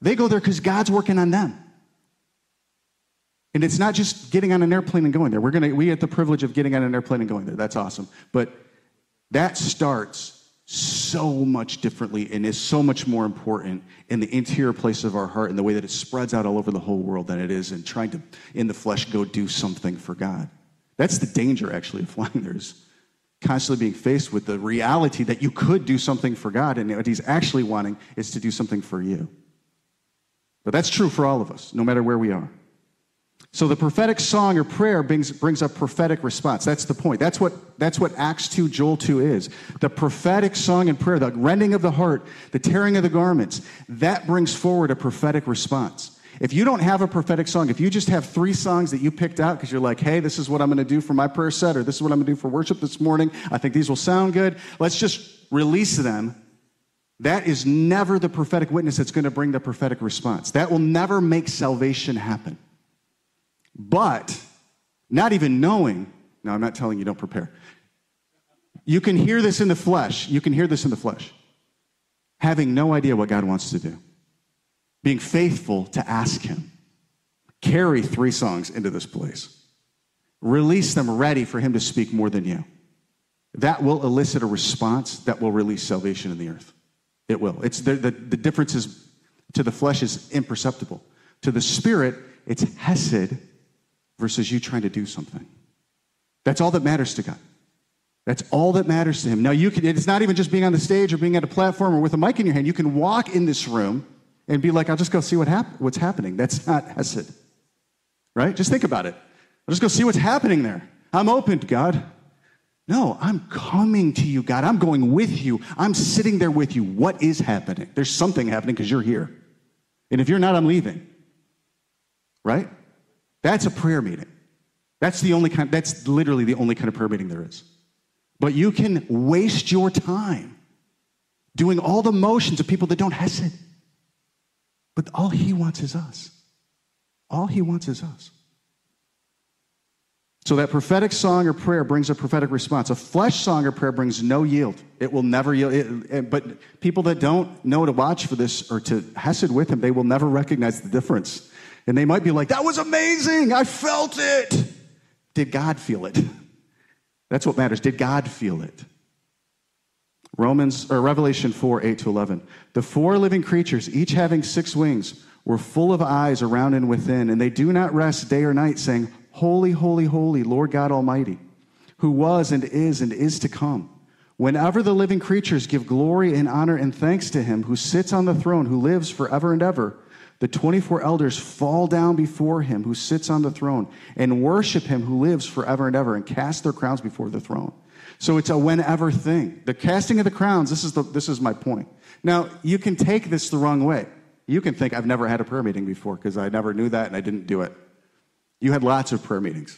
They go there because God's working on them. And it's not just getting on an airplane and going there. We're gonna we get the privilege of getting on an airplane and going there. That's awesome. But that starts so much differently and is so much more important in the interior place of our heart and the way that it spreads out all over the whole world than it is in trying to in the flesh go do something for God. That's the danger, actually, of flying. There's constantly being faced with the reality that you could do something for God, and what He's actually wanting is to do something for you. But that's true for all of us, no matter where we are. So the prophetic song or prayer brings, brings a prophetic response. That's the point. That's what, that's what Acts 2, Joel 2 is. The prophetic song and prayer, the rending of the heart, the tearing of the garments, that brings forward a prophetic response. If you don't have a prophetic song, if you just have three songs that you picked out because you're like, hey, this is what I'm going to do for my prayer set, or this is what I'm going to do for worship this morning, I think these will sound good, let's just release them. That is never the prophetic witness that's going to bring the prophetic response. That will never make salvation happen. But not even knowing, now I'm not telling you don't prepare. You can hear this in the flesh. You can hear this in the flesh. Having no idea what God wants to do. Being faithful to ask Him. Carry three songs into this place. Release them ready for Him to speak more than you. That will elicit a response that will release salvation in the earth. It will. It's the, the, the difference is to the flesh is imperceptible. To the spirit, it's hesed versus you trying to do something. That's all that matters to God. That's all that matters to him. Now you can it's not even just being on the stage or being at a platform or with a mic in your hand. You can walk in this room and be like, I'll just go see what hap- what's happening. That's not Hesed. Right? Just think about it. I'll just go see what's happening there. I'm open God. No, I'm coming to you, God. I'm going with you. I'm sitting there with you. What is happening? There's something happening because you're here. And if you're not, I'm leaving. Right? That's a prayer meeting. That's the only kind, that's literally the only kind of prayer meeting there is. But you can waste your time doing all the motions of people that don't hesed. But all he wants is us. All he wants is us. So that prophetic song or prayer brings a prophetic response. A flesh song or prayer brings no yield. It will never yield. It, but people that don't know to watch for this or to hesed with him, they will never recognize the difference. And they might be like, that was amazing. I felt it. Did God feel it? That's what matters. Did God feel it? Romans or Revelation 4, 8 to 11. The four living creatures, each having six wings, were full of eyes around and within, and they do not rest day or night, saying, Holy, holy, holy, Lord God Almighty, who was and is and is to come. Whenever the living creatures give glory and honor and thanks to him who sits on the throne, who lives forever and ever, the 24 elders fall down before him who sits on the throne and worship him who lives forever and ever and cast their crowns before the throne. So it's a whenever thing. The casting of the crowns, this is, the, this is my point. Now, you can take this the wrong way. You can think, I've never had a prayer meeting before because I never knew that and I didn't do it. You had lots of prayer meetings.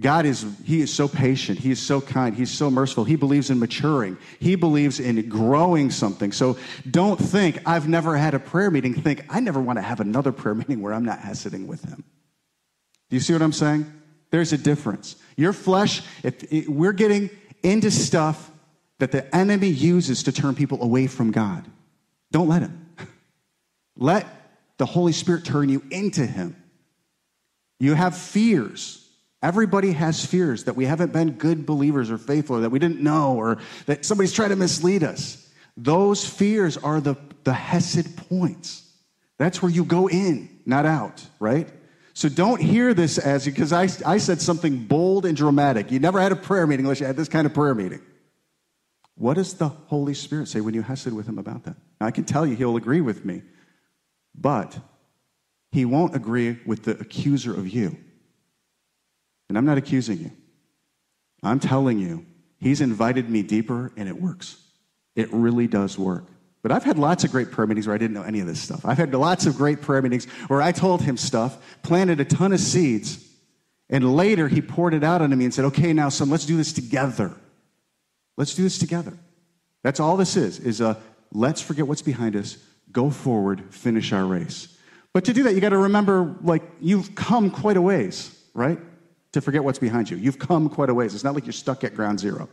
God is, He is so patient. He is so kind. He's so merciful. He believes in maturing. He believes in growing something. So don't think, I've never had a prayer meeting. Think, I never want to have another prayer meeting where I'm not sitting with Him. Do you see what I'm saying? There's a difference. Your flesh, if we're getting into stuff that the enemy uses to turn people away from God, don't let Him. Let the Holy Spirit turn you into Him. You have fears. Everybody has fears that we haven't been good believers or faithful, or that we didn't know, or that somebody's trying to mislead us. Those fears are the, the Hesed points. That's where you go in, not out, right? So don't hear this as, because I, I said something bold and dramatic. You never had a prayer meeting unless you had this kind of prayer meeting. What does the Holy Spirit say when you Hesed with him about that? Now, I can tell you he'll agree with me, but he won't agree with the accuser of you. And I'm not accusing you. I'm telling you, he's invited me deeper and it works. It really does work. But I've had lots of great prayer meetings where I didn't know any of this stuff. I've had lots of great prayer meetings where I told him stuff, planted a ton of seeds, and later he poured it out onto me and said, okay, now son, let's do this together. Let's do this together. That's all this is, is a let's forget what's behind us, go forward, finish our race. But to do that, you got to remember, like, you've come quite a ways, right? To forget what's behind you. You've come quite a ways. It's not like you're stuck at ground zero.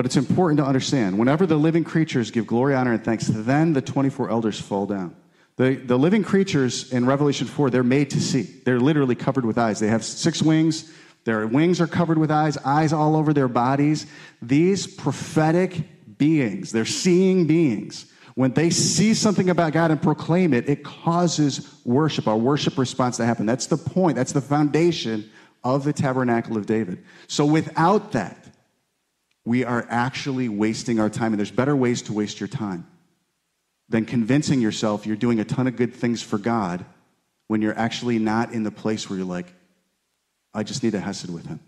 But it's important to understand whenever the living creatures give glory, honor, and thanks, then the 24 elders fall down. The, the living creatures in Revelation 4, they're made to see. They're literally covered with eyes. They have six wings. Their wings are covered with eyes, eyes all over their bodies. These prophetic beings, they're seeing beings, When they see something about God and proclaim it, it causes worship, our worship response to happen. That's the point, that's the foundation of the tabernacle of David. So without that, we are actually wasting our time. And there's better ways to waste your time than convincing yourself you're doing a ton of good things for God when you're actually not in the place where you're like, I just need to hesed with him.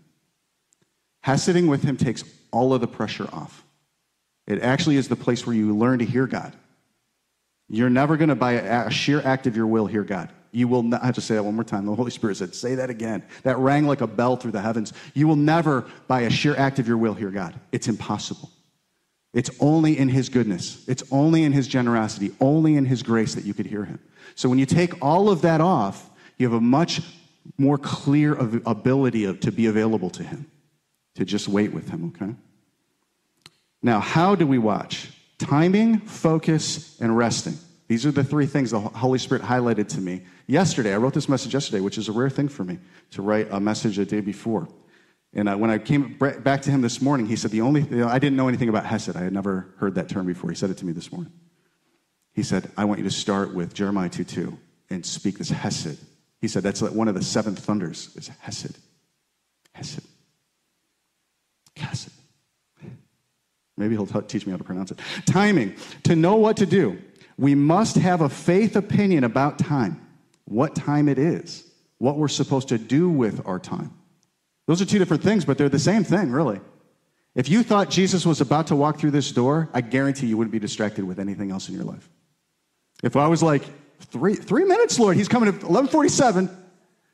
Heseding with him takes all of the pressure off. It actually is the place where you learn to hear God. You're never going to, by a, sheer act of your will, hear God. You will not, I have to say that one more time. The Holy Spirit said, say that again. That rang like a bell through the heavens. You will never, by a sheer act of your will, hear God. It's impossible. It's only in His goodness, it's only in His generosity, only in His grace that you could hear Him. So when you take all of that off, you have a much more clear ability of, to be available to Him, to just wait with Him, okay? Now, how do we watch? Timing, focus, and resting. These are the three things the Holy Spirit highlighted to me yesterday. I wrote this message yesterday, which is a rare thing for me to write a message a day before. And uh, when I came back to him this morning, he said, The only you know, I didn't know anything about Hesed. I had never heard that term before. He said it to me this morning. He said, I want you to start with Jeremiah 2 2 and speak this Hesed. He said, That's like one of the seven thunders is Hesed. Hesed. Hesed. Maybe he'll t- teach me how to pronounce it. Timing. To know what to do, we must have a faith opinion about time, what time it is, what we're supposed to do with our time. Those are two different things, but they're the same thing, really. If you thought Jesus was about to walk through this door, I guarantee you wouldn't be distracted with anything else in your life. If I was like, three, three minutes, Lord, he's coming at 1147,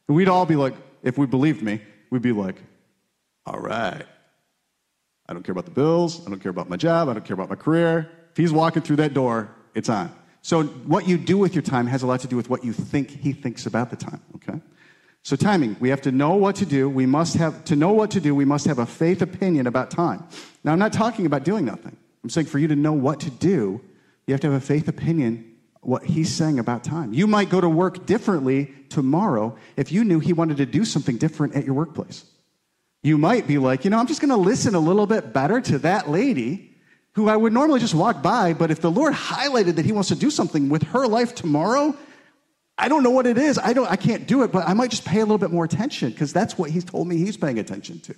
and we'd all be like, if we believed me, we'd be like, all right. I don't care about the bills. I don't care about my job. I don't care about my career. If he's walking through that door, it's on. So what you do with your time has a lot to do with what you think he thinks about the time, okay? So timing, we have to know what to do. We must have to know what to do. We must have a faith opinion about time. Now I'm not talking about doing nothing. I'm saying for you to know what to do, you have to have a faith opinion what he's saying about time. You might go to work differently tomorrow if you knew he wanted to do something different at your workplace. You might be like, you know, I'm just going to listen a little bit better to that lady who I would normally just walk by, but if the Lord highlighted that he wants to do something with her life tomorrow, I don't know what it is. I don't I can't do it, but I might just pay a little bit more attention because that's what he's told me he's paying attention to.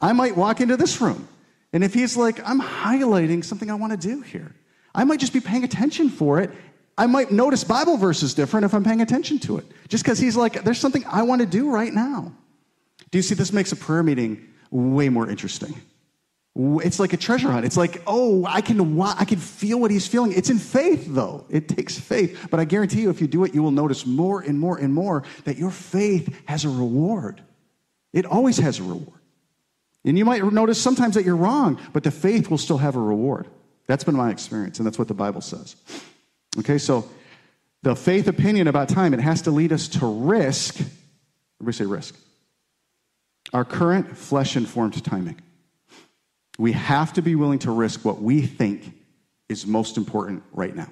I might walk into this room and if he's like, I'm highlighting something I want to do here, I might just be paying attention for it. I might notice Bible verses different if I'm paying attention to it. Just because he's like, there's something I want to do right now. Do you see this makes a prayer meeting way more interesting? It's like a treasure hunt. It's like, oh, I can, I can feel what he's feeling. It's in faith, though. It takes faith. But I guarantee you, if you do it, you will notice more and more and more that your faith has a reward. It always has a reward. And you might notice sometimes that you're wrong, but the faith will still have a reward. That's been my experience, and that's what the Bible says. Okay, so the faith opinion about time, it has to lead us to risk. Everybody say risk our current flesh informed timing. We have to be willing to risk what we think is most important right now.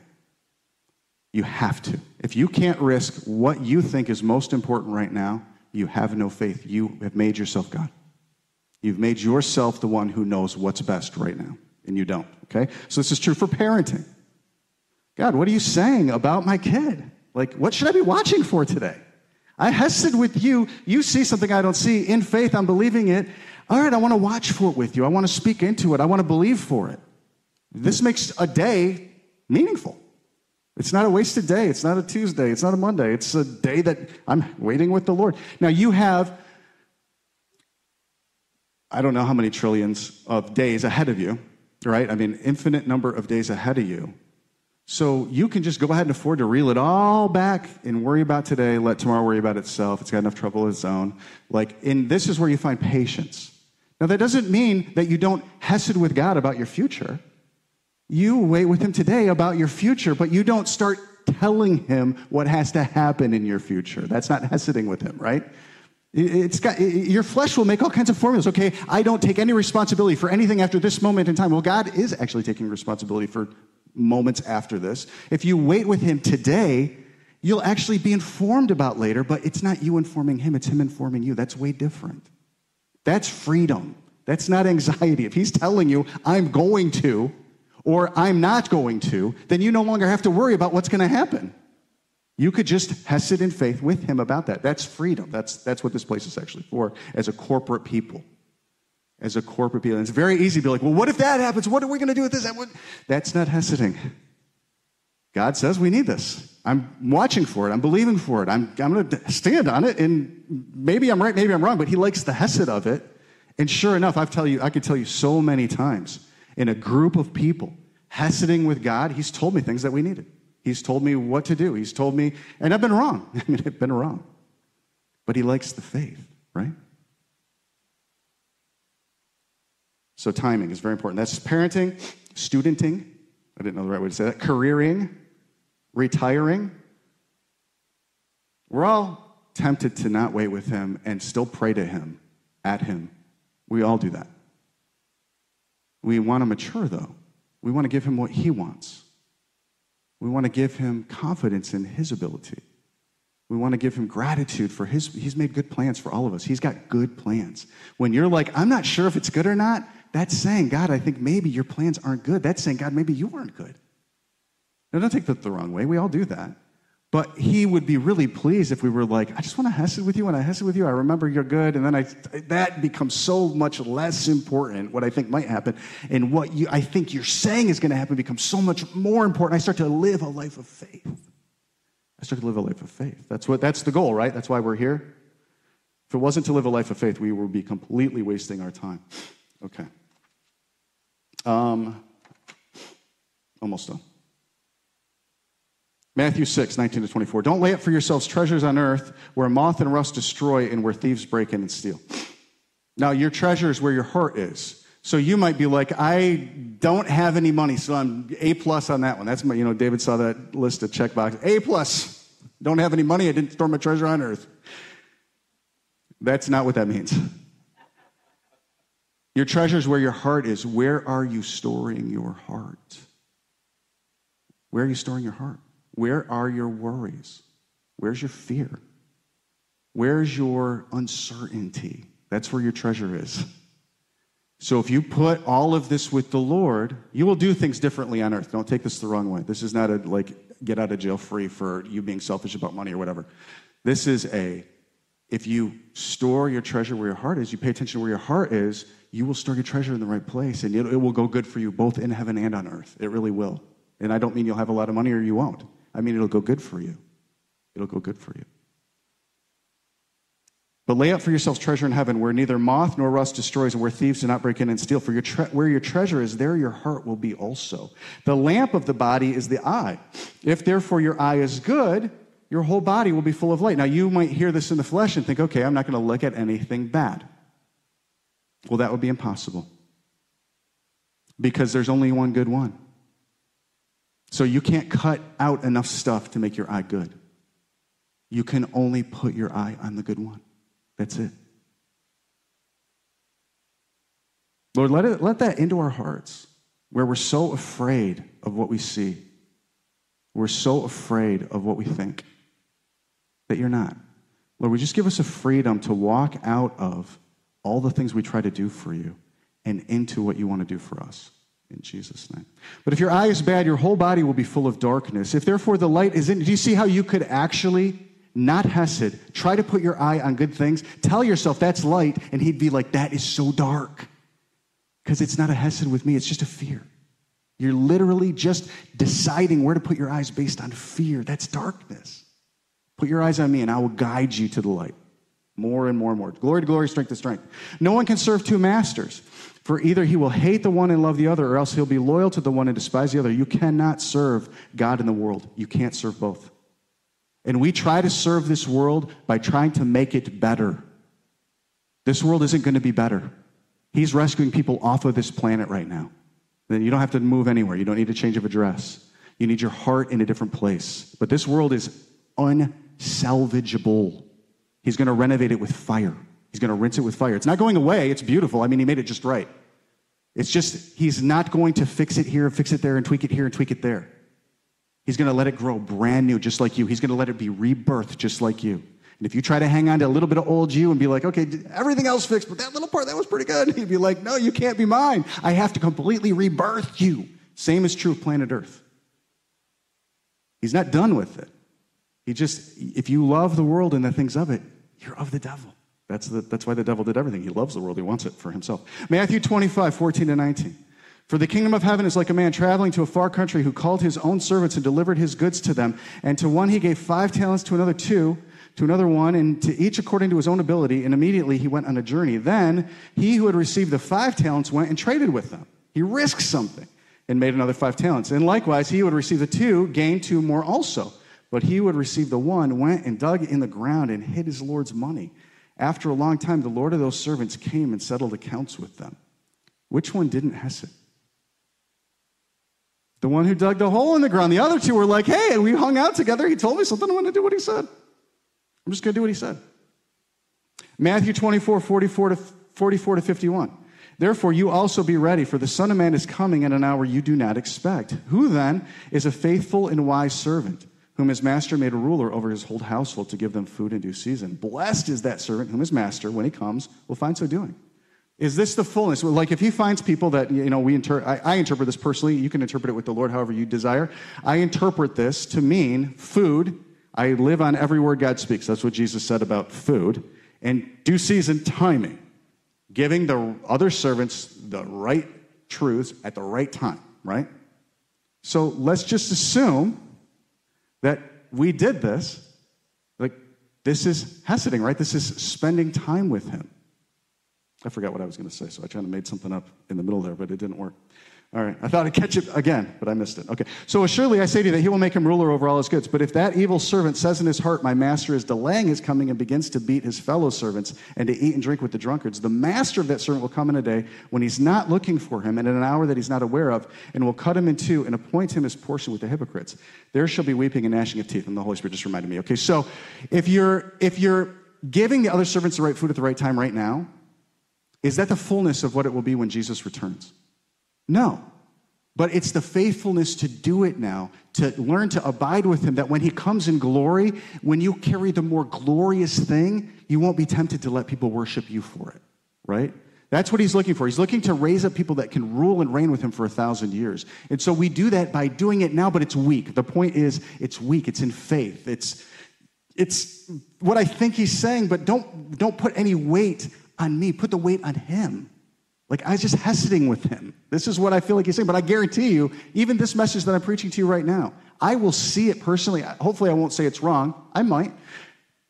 You have to. If you can't risk what you think is most important right now, you have no faith. You have made yourself God. You've made yourself the one who knows what's best right now, and you don't. Okay? So this is true for parenting. God, what are you saying about my kid? Like, what should I be watching for today? I hesed with you. You see something I don't see. In faith, I'm believing it. All right, I want to watch for it with you. I want to speak into it. I want to believe for it. This makes a day meaningful. It's not a wasted day. It's not a Tuesday. It's not a Monday. It's a day that I'm waiting with the Lord. Now, you have, I don't know how many trillions of days ahead of you, right? I mean, infinite number of days ahead of you. So you can just go ahead and afford to reel it all back and worry about today, let tomorrow worry about itself. It's got enough trouble of its own. Like, and this is where you find patience. Now, that doesn't mean that you don't hesed with God about your future. You wait with Him today about your future, but you don't start telling Him what has to happen in your future. That's not heseding with Him, right? It's got, your flesh will make all kinds of formulas. Okay, I don't take any responsibility for anything after this moment in time. Well, God is actually taking responsibility for moments after this. If you wait with him today, you'll actually be informed about later, but it's not you informing him, it's him informing you. That's way different. That's freedom. That's not anxiety. If he's telling you, I'm going to, or I'm not going to, then you no longer have to worry about what's going to happen. You could just hesed in faith with him about that. That's freedom. That's, that's what this place is actually for as a corporate people. As a corporate people. And it's very easy to be like, well, what if that happens? What are we going to do with this? That's not heseding. God says we need this. I'm watching for it. I'm believing for it. I'm, I'm going to stand on it. And maybe I'm right, maybe I'm wrong, but he likes the hesed of it. And sure enough, I've tell you, I could tell you so many times in a group of people, heseding with God, he's told me things that we needed. He's told me what to do. He's told me, and I've been wrong. I mean, I've been wrong. But he likes the faith, right? So timing is very important. That's parenting, studenting. I didn't know the right way to say that. Careering, retiring. We're all tempted to not wait with him and still pray to him, at him. We all do that. We want to mature, though. We want to give him what he wants. We want to give him confidence in his ability. We want to give him gratitude for his, he's made good plans for all of us. He's got good plans. When you're like, I'm not sure if it's good or not, that's saying, God, I think maybe your plans aren't good. That's saying, God, maybe you aren't good. Now, don't take that the wrong way. We all do that. But he would be really pleased if we were like, I just want to hesed with you. and I hesed with you, I remember you're good. And then I, that becomes so much less important, what I think might happen. And what you, I think you're saying is going to happen becomes so much more important. I start to live a life of faith. I start to live a life of faith. That's, what, that's the goal, right? That's why we're here. If it wasn't to live a life of faith, we would be completely wasting our time. Okay. Um, almost done. Matthew 6, 19 to 24. Don't lay up for yourselves treasures on earth where moth and rust destroy and where thieves break in and steal. Now, your treasure is where your heart is. So you might be like, I don't have any money, so I'm A plus on that one. That's my, you know, David saw that list of check boxes. A plus. Don't have any money, I didn't store my treasure on earth. That's not what that means. Your treasure is where your heart is. Where are you storing your heart? Where are you storing your heart? Where are your worries? Where's your fear? Where's your uncertainty? That's where your treasure is. So if you put all of this with the Lord, you will do things differently on earth. Don't take this the wrong way. This is not a like get out of jail free for you being selfish about money or whatever. This is a if you store your treasure where your heart is, you pay attention to where your heart is, you will store your treasure in the right place and it, it will go good for you both in heaven and on earth. It really will. And I don't mean you'll have a lot of money or you won't. I mean, it'll go good for you. It'll go good for you. But lay up for yourselves treasure in heaven where neither moth nor rust destroys and where thieves do not break in and steal. For your tre- where your treasure is, there your heart will be also. The lamp of the body is the eye. If therefore your eye is good, your whole body will be full of light. Now you might hear this in the flesh and think, okay, I'm not going to look at anything bad. Well, that would be impossible because there's only one good one. So you can't cut out enough stuff to make your eye good. You can only put your eye on the good one. That's it. Lord, let, it, let that into our hearts where we're so afraid of what we see. We're so afraid of what we think that you're not. Lord, would just give us a freedom to walk out of all the things we try to do for you and into what you want to do for us in Jesus' name. But if your eye is bad, your whole body will be full of darkness. If therefore the light is in, do you see how you could actually not Hesed, try to put your eye on good things, tell yourself that's light, and he'd be like, that is so dark. Because it's not a Hesed with me, it's just a fear. You're literally just deciding where to put your eyes based on fear. That's darkness. Put your eyes on me, and I will guide you to the light. More and more and more. Glory to glory, strength to strength. No one can serve two masters. For either he will hate the one and love the other, or else he'll be loyal to the one and despise the other. You cannot serve God and the world. You can't serve both. And we try to serve this world by trying to make it better. This world isn't going to be better. He's rescuing people off of this planet right now. Then you don't have to move anywhere. You don't need a change of address. You need your heart in a different place. But this world is unsalvageable. He's going to renovate it with fire. He's going to rinse it with fire. It's not going away. It's beautiful. I mean, he made it just right. It's just, he's not going to fix it here, fix it there, and tweak it here and tweak it there. He's going to let it grow brand new, just like you. He's going to let it be rebirthed, just like you. And if you try to hang on to a little bit of old you and be like, okay, everything else fixed, but that little part, that was pretty good, he'd be like, no, you can't be mine. I have to completely rebirth you Same is true of planet Earth. He's not done with it. He just, if you love the world and the things of it, you're of the devil. That's, the, that's why the devil did everything. He loves the world, he wants it for himself. Matthew 25, 14 to 19. For the kingdom of heaven is like a man traveling to a far country who called his own servants and delivered his goods to them. And to one he gave five talents, to another two, to another one, and to each according to his own ability. And immediately he went on a journey. Then he who had received the five talents went and traded with them. He risked something and made another five talents. And likewise, he who had received the two gained two more also. But he who had received the one went and dug in the ground and hid his Lord's money. After a long time, the Lord of those servants came and settled accounts with them. Which one didn't hesed? The one who dug the hole in the ground. The other two were like, hey, we hung out together. He told me something. I'm going to do what he said. I'm just going to do what he said. Matthew 24, 44 to, 44 to 51. Therefore, you also be ready, for the Son of Man is coming at an hour you do not expect. Who then is a faithful and wise servant, whom his master made a ruler over his whole household to give them food in due season? Blessed is that servant whom his master, when he comes, will find so doing. Is this the fullness? Like if he finds people that, you know, we inter- I, I, interpret this personally, you can interpret it with the Lord however you desire. I interpret this to mean food. I live on every word God speaks. That's what Jesus said about food. And due season timing, giving the other servants the right truths at the right time, right? So let's just assume that we did this. Like, this is heseding, right? This is spending time with him. I forgot what I was going to say, so I tried to made something up in the middle there, but it didn't work. All right, I thought I'd catch it again, but I missed it. Okay, so surely I say to you that he will make him ruler over all his goods. But if that evil servant says in his heart, My master is delaying his coming, and begins to beat his fellow servants and to eat and drink with the drunkards, the master of that servant will come in a day when he's not looking for him, and in an hour that he's not aware of, and will cut him in two and appoint him his portion with the hypocrites. There shall be weeping and gnashing of teeth. And the Holy Spirit just reminded me. Okay, so if you're if you're giving the other servants the right food at the right time right now, is that the fullness of what it will be when Jesus returns? No. But it's the faithfulness to do it now, to learn to abide with Him, that when He comes in glory, when you carry the more glorious thing, you won't be tempted to let people worship you for it, right? That's what He's looking for. He's looking to raise up people that can rule and reign with Him for a thousand years. And so we do that by doing it now, but it's weak. The point is, it's weak, it's in faith. It's, it's what I think He's saying, but don't, don't put any weight on me, put the weight on him. Like I was just heseding with him. This is what I feel like he's saying. But I guarantee you, even this message that I'm preaching to you right now, I will see it personally. Hopefully, I won't say it's wrong. I might.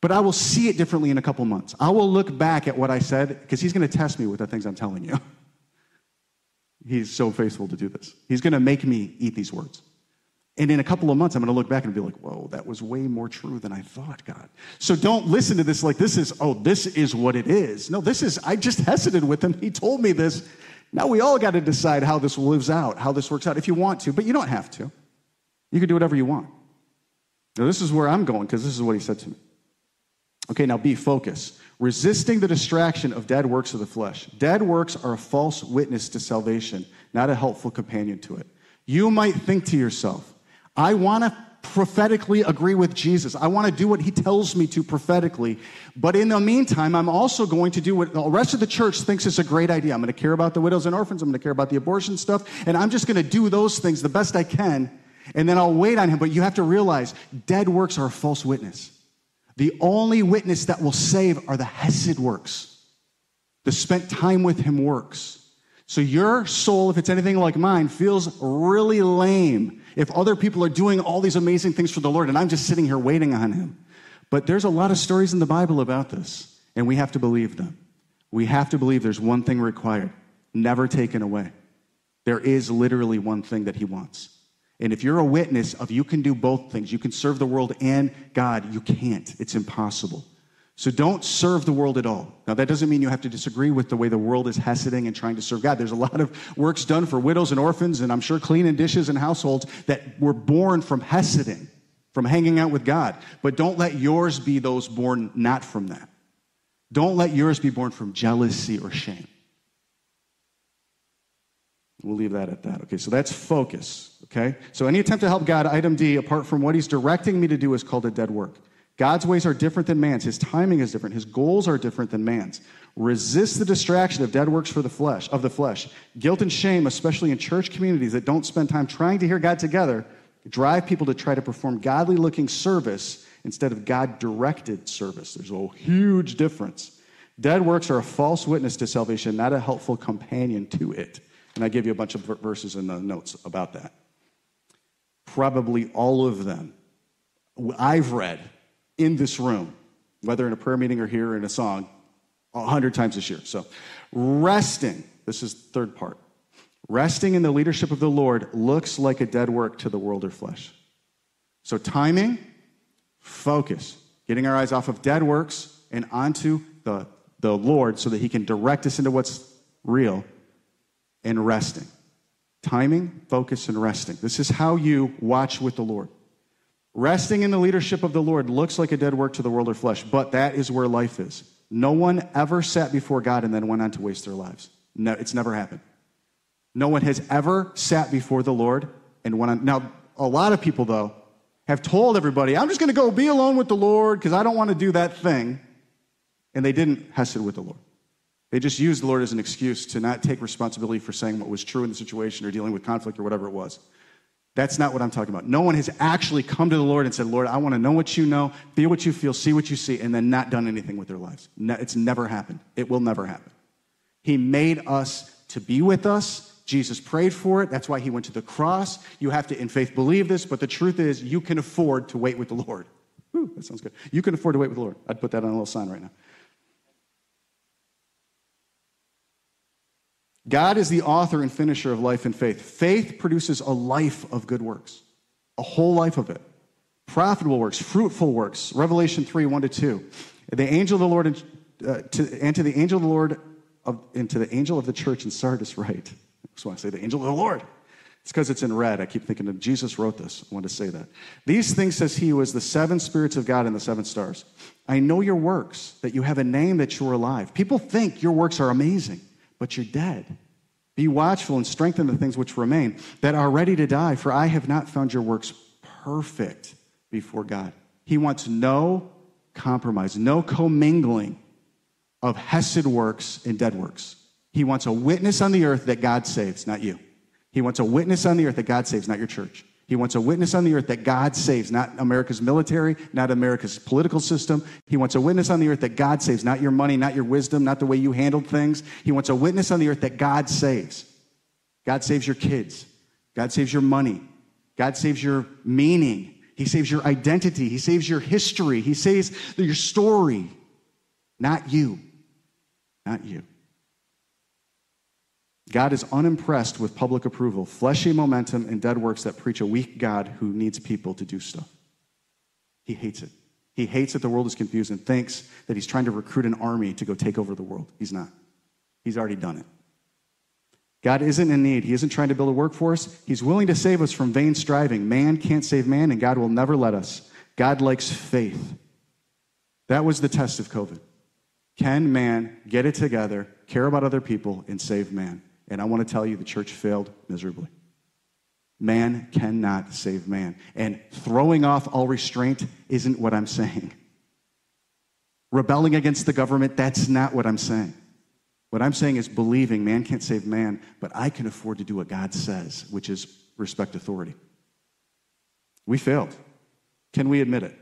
But I will see it differently in a couple months. I will look back at what I said because he's going to test me with the things I'm telling you. He's so faithful to do this. He's going to make me eat these words. And in a couple of months, I'm going to look back and be like, whoa, that was way more true than I thought, God. So don't listen to this like this is, oh, this is what it is. No, this is, I just hesitated with him. He told me this. Now we all got to decide how this lives out, how this works out, if you want to, but you don't have to. You can do whatever you want. Now, this is where I'm going because this is what he said to me. Okay, now be focused. Resisting the distraction of dead works of the flesh. Dead works are a false witness to salvation, not a helpful companion to it. You might think to yourself, I want to prophetically agree with Jesus. I want to do what he tells me to prophetically. But in the meantime, I'm also going to do what the rest of the church thinks is a great idea. I'm going to care about the widows and orphans. I'm going to care about the abortion stuff. And I'm just going to do those things the best I can. And then I'll wait on him. But you have to realize dead works are a false witness. The only witness that will save are the Hesed works, the spent time with him works. So your soul, if it's anything like mine, feels really lame if other people are doing all these amazing things for the Lord and I'm just sitting here waiting on Him. But there's a lot of stories in the Bible about this, and we have to believe them. We have to believe there's one thing required, never taken away. There is literally one thing that He wants. And if you're a witness of you can do both things, you can serve the world and God, you can't. It's impossible. So don't serve the world at all. Now, that doesn't mean you have to disagree with the way the world is heseding and trying to serve God. There's a lot of works done for widows and orphans, and I'm sure cleaning dishes and households that were born from heseding, from hanging out with God. But don't let yours be those born not from that. Don't let yours be born from jealousy or shame. We'll leave that at that. Okay, so that's focus. Okay? So any attempt to help God, item D, apart from what he's directing me to do, is called a dead work. God's ways are different than man's. His timing is different. His goals are different than man's. Resist the distraction of dead works for the flesh, of the flesh. Guilt and shame, especially in church communities that don't spend time trying to hear God together, drive people to try to perform godly looking service instead of God directed service. There's a huge difference. Dead works are a false witness to salvation, not a helpful companion to it. And I give you a bunch of verses in the notes about that. Probably all of them I've read in this room, whether in a prayer meeting or here or in a song, a hundred times this year. So, resting, this is third part. Resting in the leadership of the Lord looks like a dead work to the world or flesh. So, timing, focus, getting our eyes off of dead works and onto the, the Lord so that He can direct us into what's real, and resting. Timing, focus, and resting. This is how you watch with the Lord. Resting in the leadership of the Lord looks like a dead work to the world or flesh, but that is where life is. No one ever sat before God and then went on to waste their lives. No, it's never happened. No one has ever sat before the Lord and went on. Now, a lot of people, though, have told everybody, I'm just going to go be alone with the Lord because I don't want to do that thing. And they didn't hesed with the Lord. They just used the Lord as an excuse to not take responsibility for saying what was true in the situation or dealing with conflict or whatever it was. That's not what I'm talking about. No one has actually come to the Lord and said, Lord, I want to know what you know, feel what you feel, see what you see, and then not done anything with their lives. No, it's never happened. It will never happen. He made us to be with us. Jesus prayed for it. That's why he went to the cross. You have to, in faith, believe this, but the truth is, you can afford to wait with the Lord. Whew, that sounds good. You can afford to wait with the Lord. I'd put that on a little sign right now. God is the author and finisher of life and faith. Faith produces a life of good works, a whole life of it. Profitable works, fruitful works. Revelation 3 1 to 2. The angel of the Lord, uh, to, and to the angel of the Lord, of, and to the angel of the church in Sardis, right? That's why I say the angel of the Lord. It's because it's in red. I keep thinking of Jesus wrote this. I want to say that. These things, says he, was the seven spirits of God and the seven stars. I know your works, that you have a name that you're alive. People think your works are amazing but you're dead. Be watchful and strengthen the things which remain that are ready to die, for I have not found your works perfect before God. He wants no compromise, no commingling of Hesed works and dead works. He wants a witness on the earth that God saves, not you. He wants a witness on the earth that God saves, not your church. He wants a witness on the earth that God saves, not America's military, not America's political system. He wants a witness on the earth that God saves, not your money, not your wisdom, not the way you handled things. He wants a witness on the earth that God saves. God saves your kids. God saves your money. God saves your meaning. He saves your identity. He saves your history. He saves your story, not you. Not you. God is unimpressed with public approval, fleshy momentum, and dead works that preach a weak God who needs people to do stuff. He hates it. He hates that the world is confused and thinks that he's trying to recruit an army to go take over the world. He's not. He's already done it. God isn't in need. He isn't trying to build a workforce. He's willing to save us from vain striving. Man can't save man, and God will never let us. God likes faith. That was the test of COVID. Can man get it together, care about other people, and save man? And I want to tell you, the church failed miserably. Man cannot save man. And throwing off all restraint isn't what I'm saying. Rebelling against the government, that's not what I'm saying. What I'm saying is believing man can't save man, but I can afford to do what God says, which is respect authority. We failed. Can we admit it?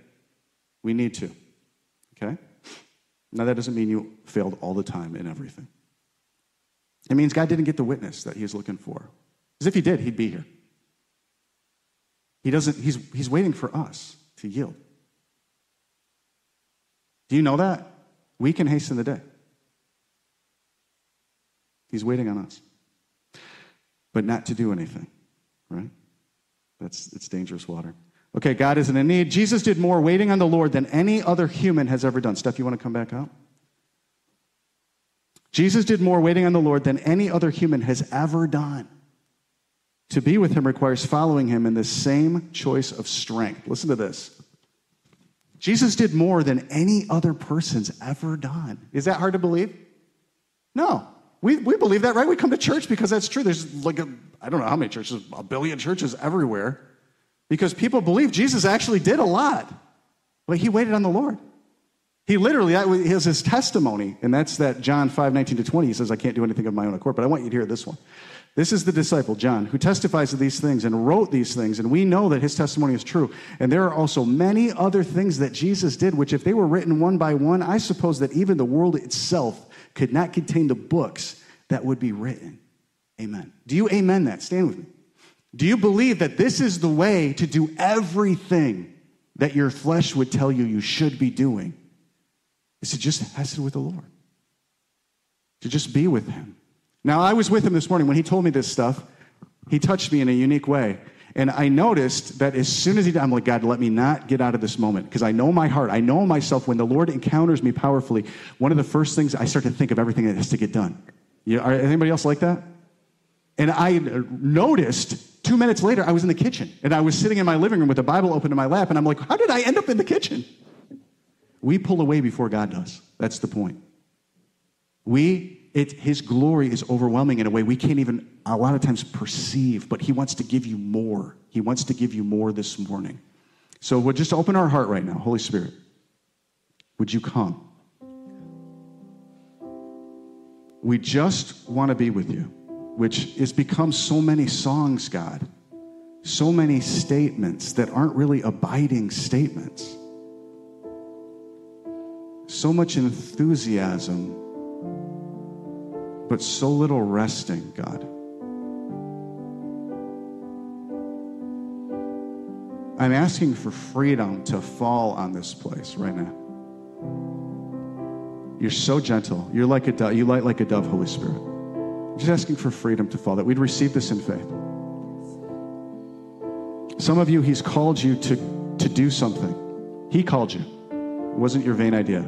We need to. Okay? Now, that doesn't mean you failed all the time in everything. It means God didn't get the witness that he looking for. Because if he did, he'd be here. He doesn't, he's, he's waiting for us to yield. Do you know that? We can hasten the day. He's waiting on us. But not to do anything, right? That's it's dangerous water. Okay, God isn't in need. Jesus did more waiting on the Lord than any other human has ever done. Steph, you want to come back up? Jesus did more waiting on the Lord than any other human has ever done. To be with him requires following him in the same choice of strength. Listen to this. Jesus did more than any other person's ever done. Is that hard to believe? No. We, we believe that, right? We come to church because that's true. There's like, I don't know how many churches, a billion churches everywhere, because people believe Jesus actually did a lot. But he waited on the Lord. He literally, that was his testimony. And that's that John 5, 19 to 20. He says, I can't do anything of my own accord. But I want you to hear this one. This is the disciple, John, who testifies of these things and wrote these things. And we know that his testimony is true. And there are also many other things that Jesus did, which, if they were written one by one, I suppose that even the world itself could not contain the books that would be written. Amen. Do you amen that? Stand with me. Do you believe that this is the way to do everything that your flesh would tell you you should be doing? Is to just hesed with the Lord, to just be with Him. Now, I was with him this morning when he told me this stuff. He touched me in a unique way. And I noticed that as soon as he did, I'm like, God, let me not get out of this moment because I know my heart. I know myself. When the Lord encounters me powerfully, one of the first things I start to think of everything that has to get done. You, are anybody else like that? And I noticed two minutes later, I was in the kitchen and I was sitting in my living room with the Bible open in my lap. And I'm like, how did I end up in the kitchen? We pull away before God does. That's the point. We it, his glory is overwhelming in a way we can't even a lot of times perceive, but he wants to give you more. He wants to give you more this morning. So we'll just open our heart right now. Holy Spirit, would you come? We just want to be with you, which has become so many songs, God, so many statements that aren't really abiding statements. So much enthusiasm but so little resting, God. I'm asking for freedom to fall on this place right now. You're so gentle. You're like a dove. You light like a dove, Holy Spirit. I'm just asking for freedom to fall, that we'd receive this in faith. Some of you, He's called you to, to do something. He called you. Wasn't your vain idea.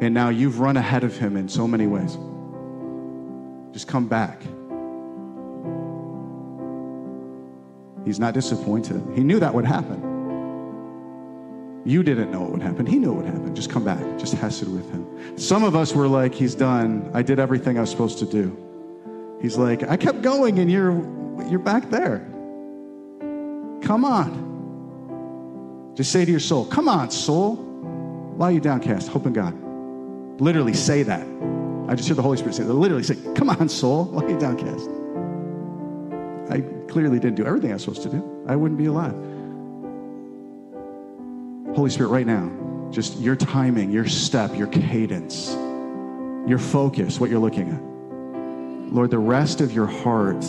And now you've run ahead of him in so many ways. Just come back. He's not disappointed. He knew that would happen. You didn't know it would happen. He knew it would happen. Just come back. Just hesed with him. Some of us were like, He's done. I did everything I was supposed to do. He's like, I kept going and you're you're back there. Come on. Just say to your soul, Come on, soul. Why are you downcast? Hope in God. Literally say that. I just hear the Holy Spirit say that. Literally say, Come on, soul, why are you downcast? I clearly didn't do everything I was supposed to do. I wouldn't be alive. Holy Spirit, right now, just your timing, your step, your cadence, your focus, what you're looking at. Lord, the rest of your heart.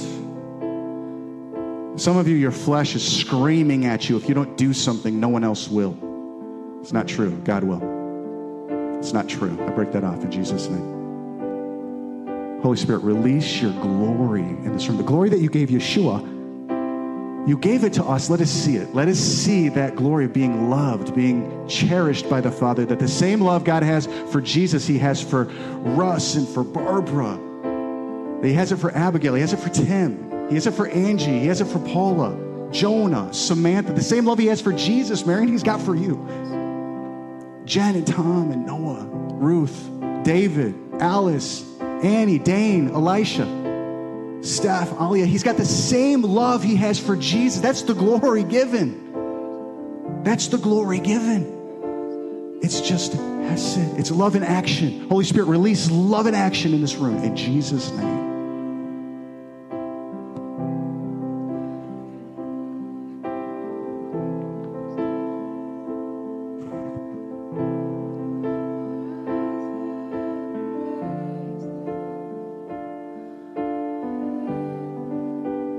Some of you, your flesh is screaming at you. If you don't do something, no one else will. It's not true. God will. It's not true. I break that off in Jesus' name. Holy Spirit, release your glory in this room. The glory that you gave Yeshua, you gave it to us. Let us see it. Let us see that glory of being loved, being cherished by the Father. That the same love God has for Jesus, He has for Russ and for Barbara. He has it for Abigail. He has it for Tim. He has it for Angie. He has it for Paula, Jonah, Samantha. The same love He has for Jesus, Marion, He's got for you. Jen and Tom and Noah, Ruth, David, Alice, Annie, Dane, Elisha, Steph, Alia. He's got the same love he has for Jesus. That's the glory given. That's the glory given. It's just Hesed. It's love in action. Holy Spirit, release love in action in this room. In Jesus' name.